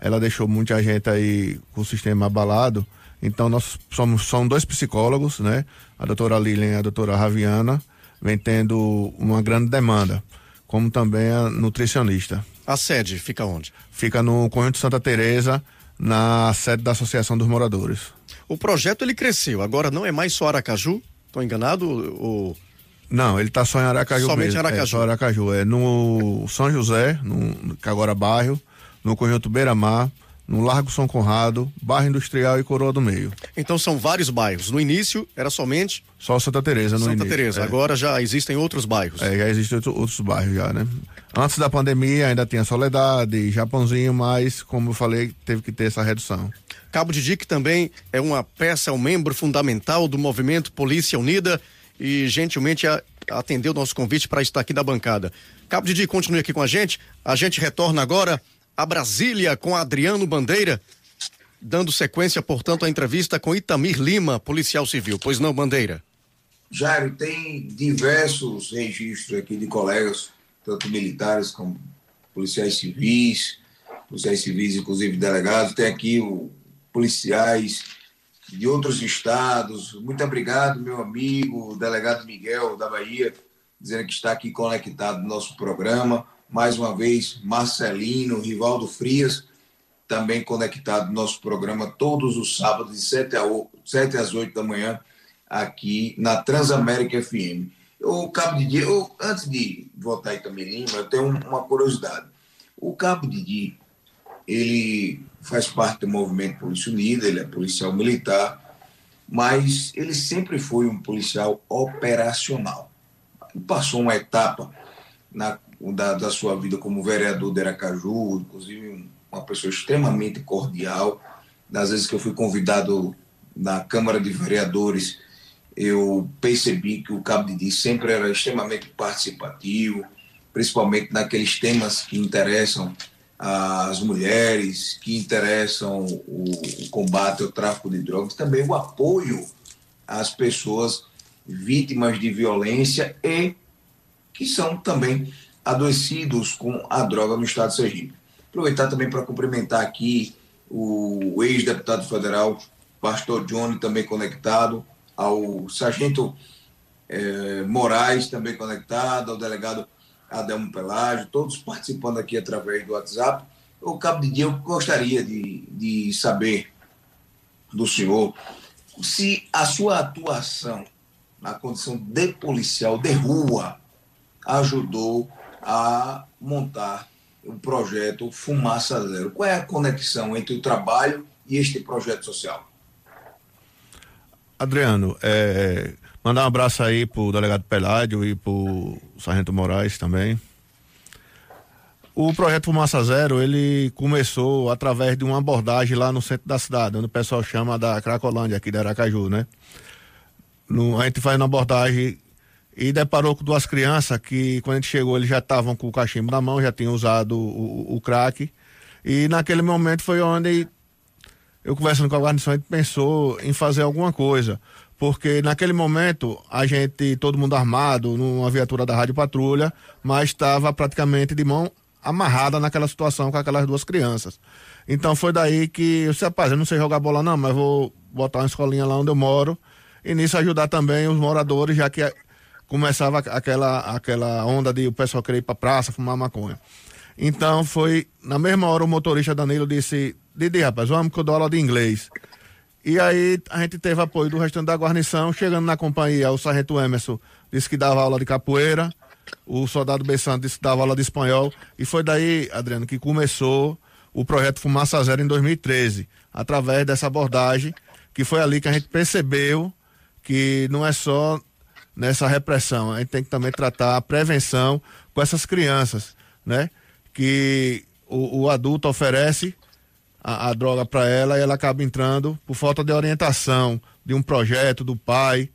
ela deixou muita gente aí com o sistema abalado. Então nós somos são dois psicólogos, né? A doutora Lilian e a doutora Raviana vem tendo uma grande demanda, como também a nutricionista. A sede fica onde? Fica no Conjunto Santa Teresa, na sede da Associação dos Moradores. O projeto ele cresceu, agora não é mais só Aracaju? Estou enganado? Ou... Não, ele está só em Aracaju Somente mesmo. Aracaju. É só Aracaju. É no São José, no, que agora é bairro, no conjunto Beira-Mar, no Largo São Conrado, Bairro Industrial e Coroa do Meio. Então são vários bairros. No início era somente só Santa Teresa no Santa início. Teresa. É. Agora já existem outros bairros. É, já existem outros bairros já, né? Antes da pandemia ainda tinha Soledade, Japãozinho, mas como eu falei, teve que ter essa redução. Cabo de Dique também é uma peça, é um membro fundamental do movimento Polícia Unida e gentilmente atendeu o nosso convite para estar aqui na bancada. Cabo de Dique, continue aqui com a gente. A gente retorna agora a Brasília com Adriano Bandeira, dando sequência, portanto, à entrevista com Itamir Lima, policial civil. Pois não, Bandeira? Jairo, tem diversos registros aqui de colegas, tanto militares como policiais civis, policiais civis, inclusive delegados. Tem aqui o, policiais de outros estados. Muito obrigado, meu amigo, delegado Miguel da Bahia, dizendo que está aqui conectado no nosso programa. Mais uma vez, Marcelino, Rivaldo Frias, também conectado no nosso programa todos os sábados, de 7, a 8, 7 às 8 da manhã, aqui na Transamérica FM. O Cabo de Dia, eu, antes de voltar aí também Lima, eu tenho uma curiosidade. O Cabo de Dia, ele faz parte do movimento Polícia Unida, ele é policial militar, mas ele sempre foi um policial operacional. Passou uma etapa na, da, da sua vida como vereador de Aracaju, inclusive uma pessoa extremamente cordial. Das vezes que eu fui convidado na Câmara de Vereadores eu percebi que o Cabo de Di sempre era extremamente participativo, principalmente naqueles temas que interessam as mulheres, que interessam o combate ao tráfico de drogas, também o apoio às pessoas vítimas de violência e que são também adoecidos com a droga no estado de Sergipe. Aproveitar também para cumprimentar aqui o ex-deputado federal, pastor Johnny, também conectado, ao sargento eh, Moraes, também conectado, ao delegado Adelmo Pelágio, todos participando aqui através do WhatsApp. O cabo de dia, eu gostaria de, de saber do senhor se a sua atuação na condição de policial de rua ajudou a montar o projeto Fumaça Zero. Qual é a conexão entre o trabalho e este projeto social? Adriano, é, mandar um abraço aí pro delegado Peládio e pro Sargento Moraes também. O projeto Fumaça Zero, ele começou através de uma abordagem lá no centro da cidade, onde o pessoal chama da Cracolândia, aqui da Aracaju, né? No, a gente faz uma abordagem e deparou com duas crianças que, quando a gente chegou, eles já estavam com o cachimbo na mão, já tinham usado o, o, crack. E naquele momento foi onde eu conversando com a guarnição, a gente pensou em fazer alguma coisa. Porque naquele momento, a gente, todo mundo armado, numa viatura da Rádio Patrulha, mas estava praticamente de mão amarrada naquela situação com aquelas duas crianças. Então foi daí que eu disse, rapaz, eu não sei jogar bola não, mas vou botar uma escolinha lá onde eu moro. E nisso ajudar também os moradores, já que começava aquela, aquela onda de o pessoal querer ir pra praça, fumar maconha. Então foi, na mesma hora o motorista Danilo disse, Didi, rapaz, vamos que eu dou aula de inglês. E aí a gente teve apoio do restante da guarnição, chegando na companhia, o sargento Emerson disse que dava aula de capoeira, o soldado Bessante disse que dava aula de espanhol, e foi daí, Adriano, que começou o projeto Fumaça Zero em 2013, através dessa abordagem, que foi ali que a gente percebeu que não é só nessa repressão, a gente tem que também tratar a prevenção com essas crianças, né? Que o, o adulto oferece a, a droga para ela e ela acaba entrando por falta de orientação de um projeto do pai.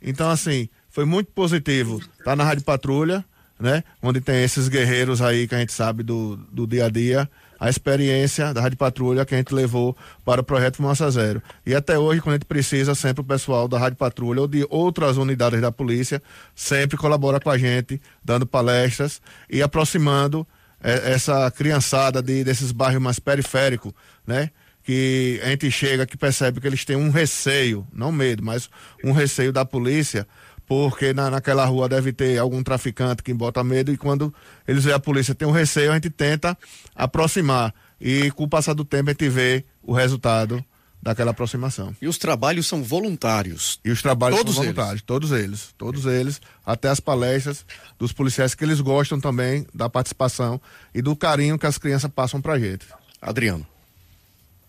Então, assim, foi muito positivo. Tá na Rádio Patrulha, né? Onde tem esses guerreiros aí que a gente sabe do, do dia a dia, a experiência da Rádio Patrulha que a gente levou para o projeto Fumaça Zero. E até hoje, quando a gente precisa, sempre o pessoal da Rádio Patrulha ou de outras unidades da polícia sempre colabora com a gente, dando palestras e aproximando é, essa criançada de, desses bairros mais periféricos, né? Que a gente chega que percebe que eles têm um receio, não medo, mas um receio da polícia, porque na, naquela rua deve ter algum traficante que bota medo e quando eles veem a polícia tem um receio, a gente tenta aproximar. E com o passar do tempo a gente vê o resultado daquela aproximação. E os trabalhos são voluntários. E os trabalhos todos são voluntários, eles. todos eles, todos eles, até as palestras dos policiais que eles gostam também da participação e do carinho que as crianças passam pra gente. Adriano.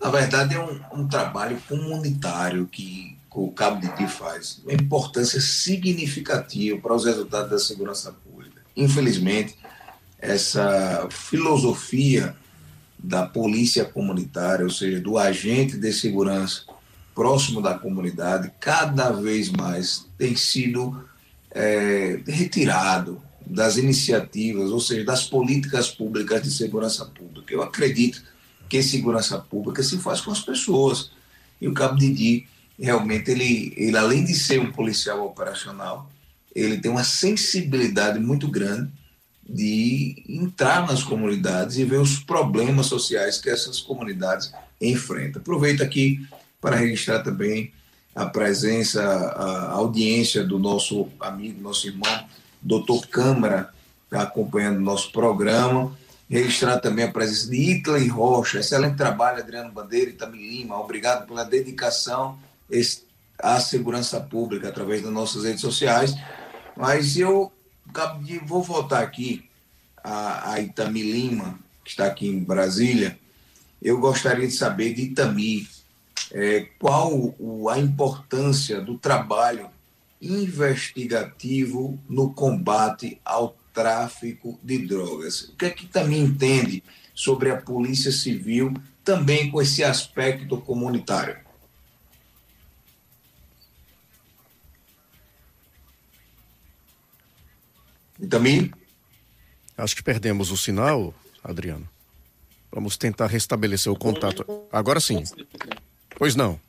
Na verdade é um, um trabalho comunitário que, que o Cabo de Ti faz, uma importância significativa para os resultados da segurança pública. Infelizmente, essa filosofia da polícia comunitária, ou seja, do agente de segurança próximo da comunidade, cada vez mais tem sido é, retirado das iniciativas, ou seja, das políticas públicas de segurança pública. Eu acredito que segurança pública se faz com as pessoas. E o Cabo Didi, realmente, ele, ele além de ser um policial operacional, ele tem uma sensibilidade muito grande de entrar nas comunidades e ver os problemas sociais que essas comunidades enfrentam. Aproveito aqui para registrar também a presença, a audiência do nosso amigo, nosso irmão, doutor Câmara, tá acompanhando o nosso programa. Registrar também a presença de Itley Rocha, excelente trabalho, Adriano Bandeira e Tami Lima. Obrigado pela dedicação à segurança pública através das nossas redes sociais. Mas eu vou voltar aqui a, a Itami Lima, que está aqui em Brasília. Eu gostaria de saber de Itami é, qual o, a importância do trabalho investigativo no combate ao tráfico de drogas. O que é que entende sobre a Polícia Civil, também com esse aspecto comunitário? E também? Acho que perdemos o sinal, Adriano. Vamos tentar restabelecer o contato. Agora sim. Pois não.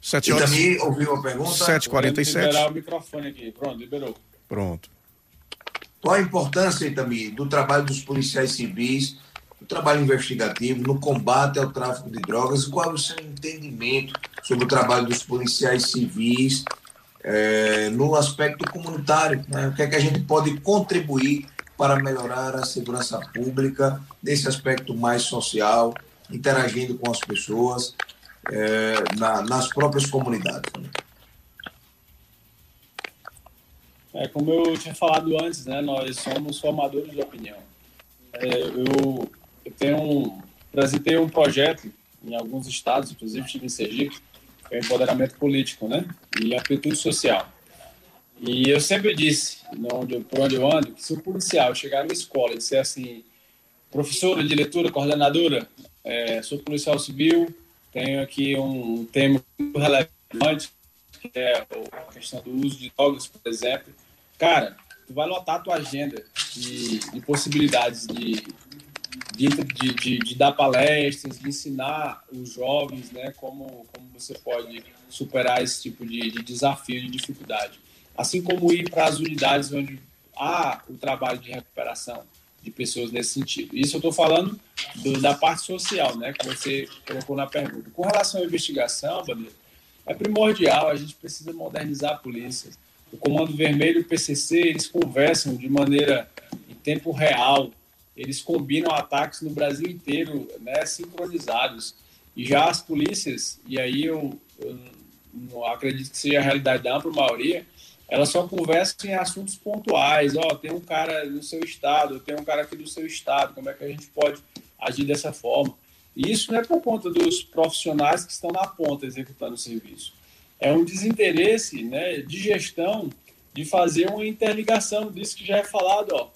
Sete horas. E ouviu a pergunta? 7h47. Liberar o microfone aqui. Pronto, liberou. Pronto. Qual a importância, também do trabalho dos policiais civis, do trabalho investigativo, no combate ao tráfico de drogas? Qual é o seu entendimento sobre o trabalho dos policiais civis é, no aspecto comunitário? Né? O que é que a gente pode contribuir para melhorar a segurança pública nesse aspecto mais social, interagindo com as pessoas é, na, nas próprias comunidades. É, como eu tinha falado antes, né, nós somos formadores de opinião. É, eu, eu tenho um, apresentei um projeto em alguns estados, inclusive estive em Sergipe, é empoderamento político né, e amplitude social. E eu sempre disse, onde, por onde eu ando, que se o policial chegar na escola e disser assim, professora, diretora, coordenadora, é, sou policial civil, tenho aqui um tema muito relevante, que é a questão do uso de drogas, por exemplo. Cara, tu vai lotar a tua agenda de, de possibilidades de, de, de, de, dar palestras, de ensinar os jovens né, como, como você pode superar esse tipo de, de desafio, de dificuldade assim como ir para as unidades onde há o trabalho de recuperação de pessoas nesse sentido. Isso eu estou falando do, da parte social, né, que você colocou na pergunta. Com relação à investigação, Bandeira, é primordial, a gente precisa modernizar a polícia. O Comando Vermelho e o PCC, eles conversam de maneira em tempo real, eles combinam ataques no Brasil inteiro, né, sincronizados. E já as polícias, e aí eu, eu acredito que seja a realidade da ampla maioria, elas só conversam em assuntos pontuais. Ó, oh, tem um cara no seu estado, tem um cara aqui do seu estado, como é que a gente pode agir dessa forma? E isso não é por conta dos profissionais que estão na ponta executando o serviço. É um desinteresse né, de gestão de fazer uma interligação disso que já é falado ó,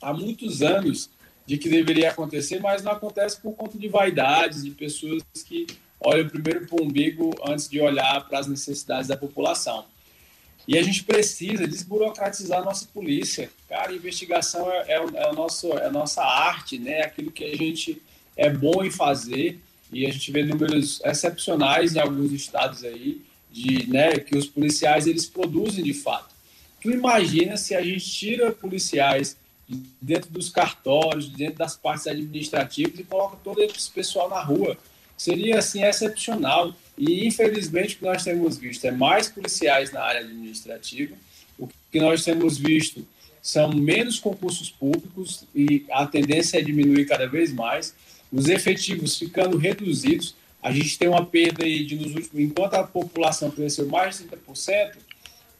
há muitos anos de que deveria acontecer, mas não acontece por conta de vaidades, de pessoas que olham primeiro para o umbigo antes de olhar para as necessidades da população. E a gente precisa desburocratizar a nossa polícia. Cara, investigação é, é, é, o nosso, é a nossa arte, né? É aquilo que a gente é bom em fazer. E a gente vê números excepcionais em alguns estados aí, de, né, que os policiais eles produzem de fato. Tu imagina se a gente tira policiais dentro dos cartórios, dentro das partes administrativas e coloca todo esse pessoal na rua. Seria assim excepcional. E, infelizmente, o que nós temos visto é mais policiais na área administrativa, o que nós temos visto são menos concursos públicos e a tendência é diminuir cada vez mais, os efetivos ficando reduzidos. A gente tem uma perda aí de nos últimos, enquanto a população cresceu mais de 30%,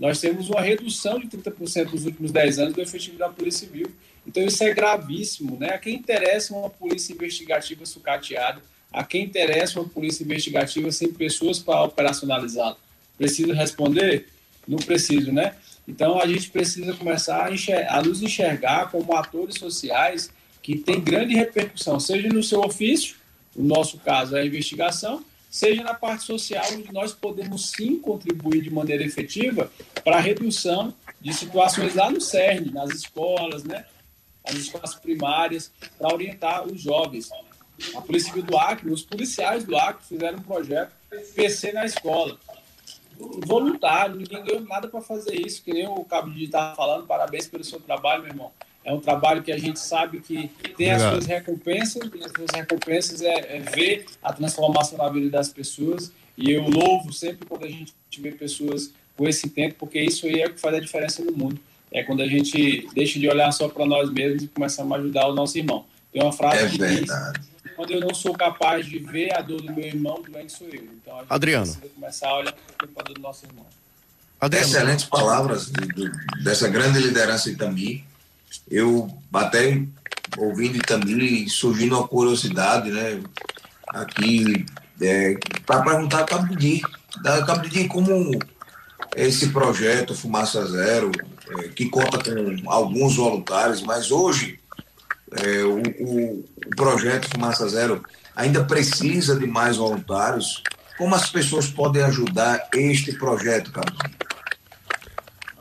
nós temos uma redução de 30% nos últimos 10 anos do efetivo da Polícia Civil. Então isso é gravíssimo, né? A quem interessa uma polícia investigativa sucateada, a quem interessa uma polícia investigativa sem pessoas para operacionalizá-la. Preciso responder? Não preciso, né? Então a gente precisa começar a, a nos enxergar como atores sociais que têm grande repercussão, seja no seu ofício, no nosso caso é a investigação, seja na parte social, onde nós podemos sim contribuir de maneira efetiva para a redução de situações lá no CERN, nas escolas, né? As escolas primárias, para orientar os jovens a Polícia do Acre, os policiais do Acre fizeram um projeto PC na escola. Voluntário, ninguém ganhou nada para fazer isso, que nem o Cabo de estava falando. Parabéns pelo seu trabalho, meu irmão. É um trabalho que a gente sabe que tem as suas recompensas, e as suas recompensas é, é, ver a transformação na vida das pessoas. E eu louvo sempre quando a gente vê pessoas com esse tempo, porque isso aí é o que faz a diferença no mundo. É quando a gente deixa de olhar só para nós mesmos e começamos a ajudar o nosso irmão. Tem uma frase é que verdade. diz: quando eu não sou capaz de ver a dor do meu irmão, doente sou eu. Então a gente Adriano. precisa começar a olhar para a dor do nosso irmão. Adriano. Excelentes palavras de, de, dessa grande liderança Itami eu até ouvindo também surgindo uma curiosidade, né? Aqui, é, para perguntar a Cabo de da Cabo de como esse projeto Fumaça Zero, é, que conta com alguns voluntários, mas hoje é, o, o, o, projeto Fumaça Zero ainda precisa de mais voluntários. Como as pessoas podem ajudar este projeto, Cabo?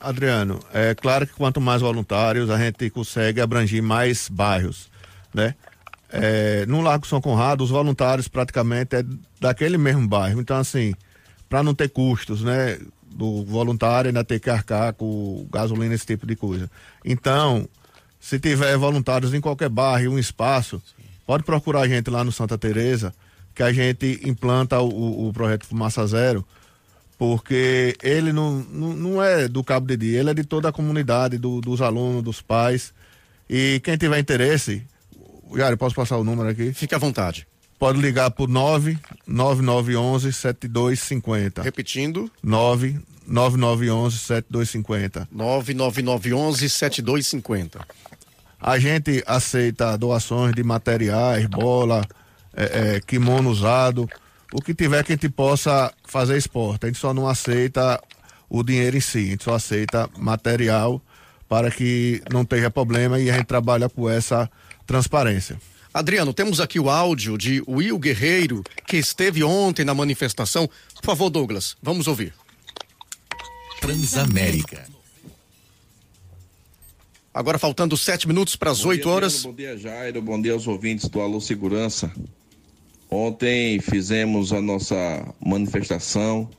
Adriano, é claro que quanto mais voluntários a gente consegue abranger mais bairros, né? É, no Largo São Conrado, os voluntários praticamente é daquele mesmo bairro. Então, assim, para não ter custos, né? Do voluntário ainda ter que arcar com gasolina, esse tipo de coisa. Então, se tiver voluntários em qualquer bairro, um espaço, pode procurar a gente lá no Santa Teresa, que a gente implanta o, o projeto Fumaça Zero porque ele não, não, não, é do Cabo de Dia, ele é de toda a comunidade, do, dos alunos, dos pais. E quem tiver interesse, Yari, posso passar o número aqui? Fique à vontade. Pode ligar por 99911 7250. Repetindo. 99911 7250. 99911 7250. A gente aceita doações de materiais, bola, é, é, kimono usado o que tiver que a gente possa fazer esporte. A gente só não aceita o dinheiro em si, a gente só aceita material para que não tenha problema e a gente trabalha com essa transparência. Adriano, temos aqui o áudio de Will Guerreiro, que esteve ontem na manifestação. Por favor, Douglas, vamos ouvir. Transamérica. Agora faltando sete minutos para as oito horas. Bom dia, Jairo. Bom dia aos ouvintes do Alô Segurança. Ontem fizemos a nossa manifestação,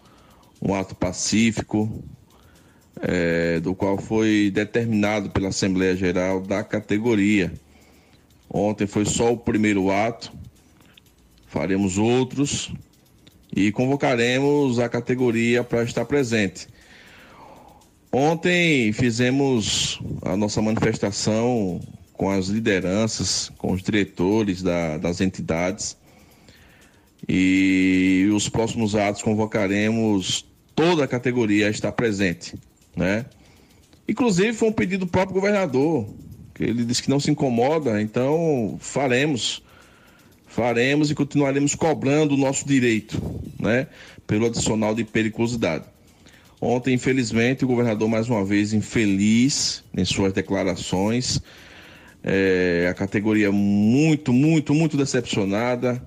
um ato pacífico, é, do qual foi determinado pela Assembleia Geral da categoria. Ontem foi só o primeiro ato, faremos outros e convocaremos a categoria para estar presente. Ontem fizemos a nossa manifestação com as lideranças, com os diretores da, das entidades e os próximos atos convocaremos toda a categoria a estar presente, né? Inclusive foi um pedido do próprio governador, que ele disse que não se incomoda, então faremos, faremos e continuaremos cobrando o nosso direito, né? Pelo adicional de periculosidade. Ontem, infelizmente, o governador mais uma vez infeliz em suas declarações, é, a categoria muito, muito, muito decepcionada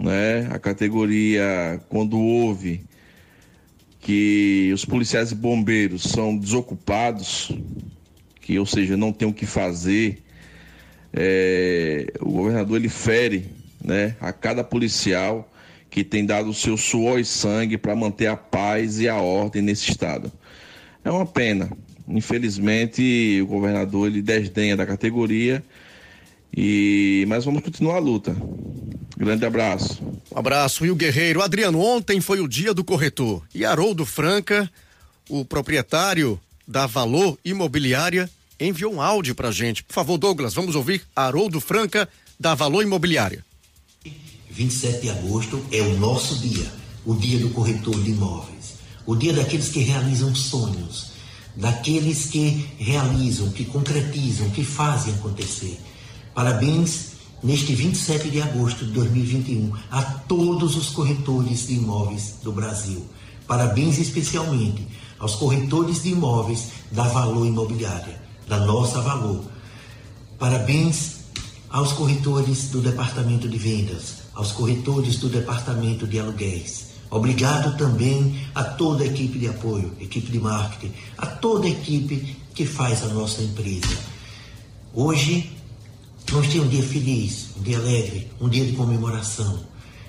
né? A categoria, quando houve que os policiais e bombeiros são desocupados, que ou seja, não tem o que fazer, é, o governador ele fere né, a cada policial que tem dado o seu suor e sangue para manter a paz e a ordem nesse estado. É uma pena. Infelizmente, o governador ele desdenha da categoria e mas vamos continuar a luta. Grande abraço. Um abraço. E o Guerreiro. Adriano, ontem foi o dia do corretor. E Haroldo Franca, o proprietário da Valor Imobiliária, enviou um áudio pra gente. Por favor, Douglas, vamos ouvir Haroldo Franca, da Valor Imobiliária. 27 de agosto é o nosso dia, o dia do corretor de imóveis, o dia daqueles que realizam sonhos, daqueles que realizam, que concretizam, que fazem acontecer. Parabéns neste 27 de agosto de 2021 a todos os corretores de imóveis do Brasil. Parabéns especialmente aos corretores de imóveis da Valor Imobiliária, da nossa Valor. Parabéns aos corretores do Departamento de Vendas, aos corretores do Departamento de Aluguéis. Obrigado também a toda a equipe de apoio, equipe de marketing, a toda a equipe que faz a nossa empresa. Hoje Vamos ter um dia feliz, um dia alegre, um dia de comemoração,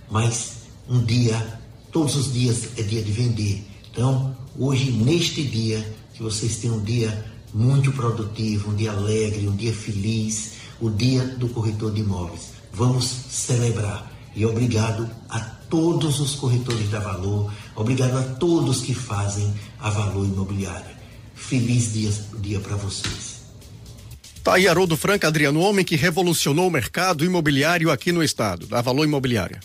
mas um dia, todos os dias é dia de vender. Então, hoje, neste dia, que vocês tenham um dia muito produtivo, um dia alegre, um dia feliz, o dia do corretor de imóveis. Vamos celebrar. E obrigado a todos os corretores da Valor, obrigado a todos que fazem a Valor Imobiliária. Feliz dia, dia para vocês. Tá aí Haroldo Franca, Adriano, homem que revolucionou o mercado imobiliário aqui no estado, da Valor Imobiliária.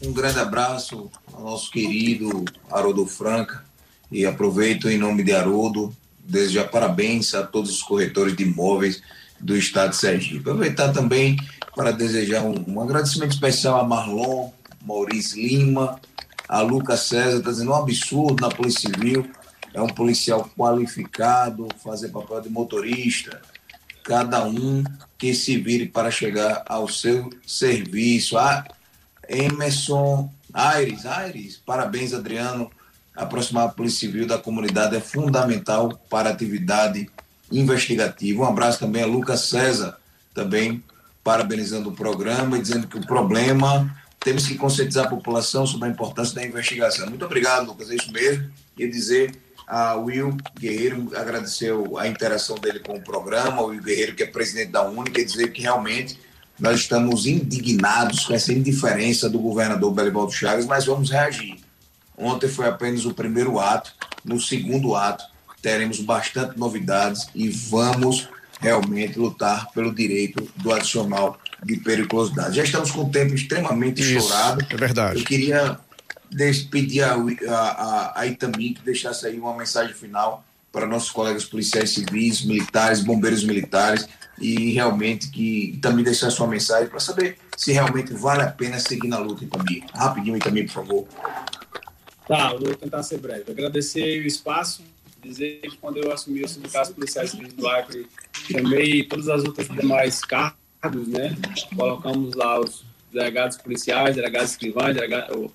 Um grande abraço ao nosso querido Haroldo Franca e aproveito em nome de Haroldo desejar parabéns a todos os corretores de imóveis do estado de Sergipe. Aproveitar também para desejar um, um agradecimento especial a Marlon, Maurício Lima, a Lucas César, está dizendo um absurdo na Polícia Civil, é um policial qualificado, fazer papel de motorista, cada um que se vire para chegar ao seu serviço. Ah, Emerson Aires, Aires, parabéns Adriano, aproximar a Polícia Civil da comunidade é fundamental para a atividade investigativa. Um abraço também a Lucas César, também parabenizando o programa e dizendo que o problema temos que conscientizar a população sobre a importância da investigação. Muito obrigado, Lucas, é isso mesmo. E dizer a Will Guerreiro, agradeceu a interação dele com o programa, o Will Guerreiro, que é presidente da Única, e dizer que realmente nós estamos indignados com essa indiferença do governador Belibaldo Chagas, mas vamos reagir. Ontem foi apenas o primeiro ato, no segundo ato teremos bastante novidades e vamos realmente lutar pelo direito do adicional de periculosidade. Já estamos com o tempo extremamente Isso, estourado. É verdade. Eu queria pedir a, a, a que deixasse aí uma mensagem final para nossos colegas policiais civis, militares, bombeiros militares e realmente que também deixar sua mensagem para saber se realmente vale a pena seguir na luta Itami. Rapidinho Itami, por favor. Tá, eu vou tentar ser breve. Agradecer o espaço, dizer que quando eu assumi o sindicato policiais civis do Acre, chamei todas as outras demais cargos, né? Colocamos lá os delegados policiais, delegados escrivães,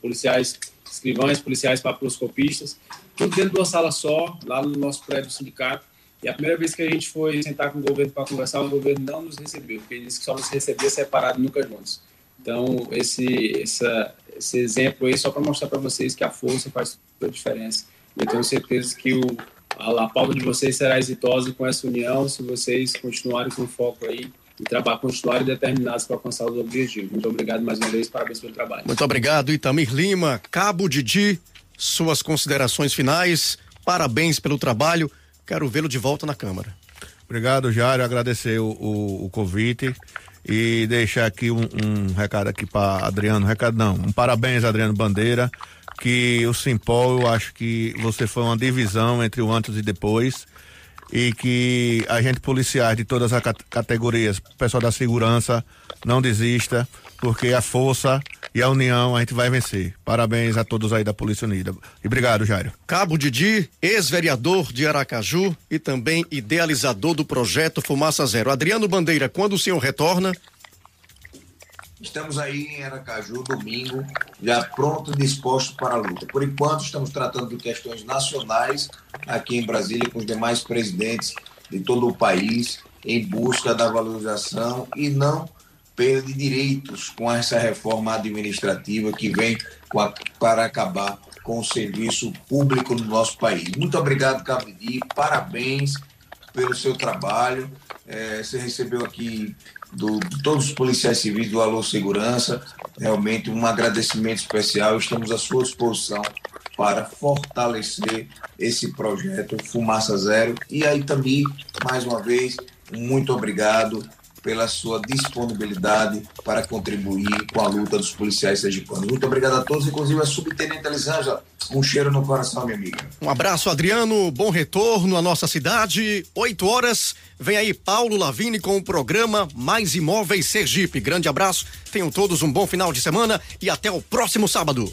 policiais escrivães, policiais papiloscopistas, tudo dentro de uma sala só, lá no nosso prédio sindicato. E a primeira vez que a gente foi sentar com o governo para conversar, o governo não nos recebeu, porque ele disse que só nos recebia separado, nunca juntos. Então, esse, essa, esse exemplo aí, só para mostrar para vocês que a força faz toda a diferença. Eu tenho certeza que o, a, a pauta de vocês será exitosa com essa união, se vocês continuarem com foco aí e trabalhar, continuarem determinados para alcançar os objetivos. Muito obrigado mais uma vez, parabéns pelo trabalho. Muito obrigado, Itamir Lima. Cabo Didi, suas considerações finais, parabéns pelo trabalho, quero vê-lo de volta na Câmara. Obrigado, Jário, agradecer o, o, o convite e deixar aqui um, um recado aqui para Adriano, recado não, um parabéns Adriano Bandeira, que o Simpol, eu acho que você foi uma divisão entre o antes e depois e que a gente policiais de todas as categorias, pessoal da segurança, não desista, porque a força e a união a gente vai vencer. Parabéns a todos aí da Polícia Unida. E obrigado, Jairo. Cabo Didi, ex-vereador de Aracaju e também idealizador do projeto Fumaça Zero. Adriano Bandeira, quando o senhor retorna? Estamos aí em Aracaju, domingo, já pronto e disposto para a luta. Por enquanto, estamos tratando de questões nacionais aqui em Brasília com os demais presidentes de todo o país em busca da valorização e não perda de direitos com essa reforma administrativa que vem a, para acabar com o serviço público no nosso país. Muito obrigado, Cabidi, parabéns pelo seu trabalho. É, você recebeu aqui do, de todos os policiais civis do Alô Segurança. Realmente um agradecimento especial. Estamos à sua disposição para fortalecer esse projeto Fumaça Zero. E aí também, mais uma vez, muito obrigado pela sua disponibilidade para contribuir com a luta dos policiais sergipanos. Muito obrigado a todos, inclusive a subtenente Elisângela. Um cheiro no coração, minha amiga. Um abraço, Adriano. Bom retorno à nossa cidade. Oito horas. Vem aí Paulo Lavini com o programa Mais Imóveis Sergipe. Grande abraço. Tenham todos um bom final de semana e até o próximo sábado.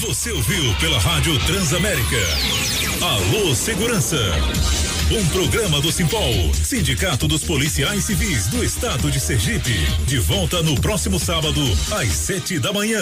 Você ouviu pela Rádio Transamérica. Alô Segurança. Um programa do Simpol, Sindicato dos Policiais Civis do Estado de Sergipe. De volta no próximo sábado, às sete da manhã.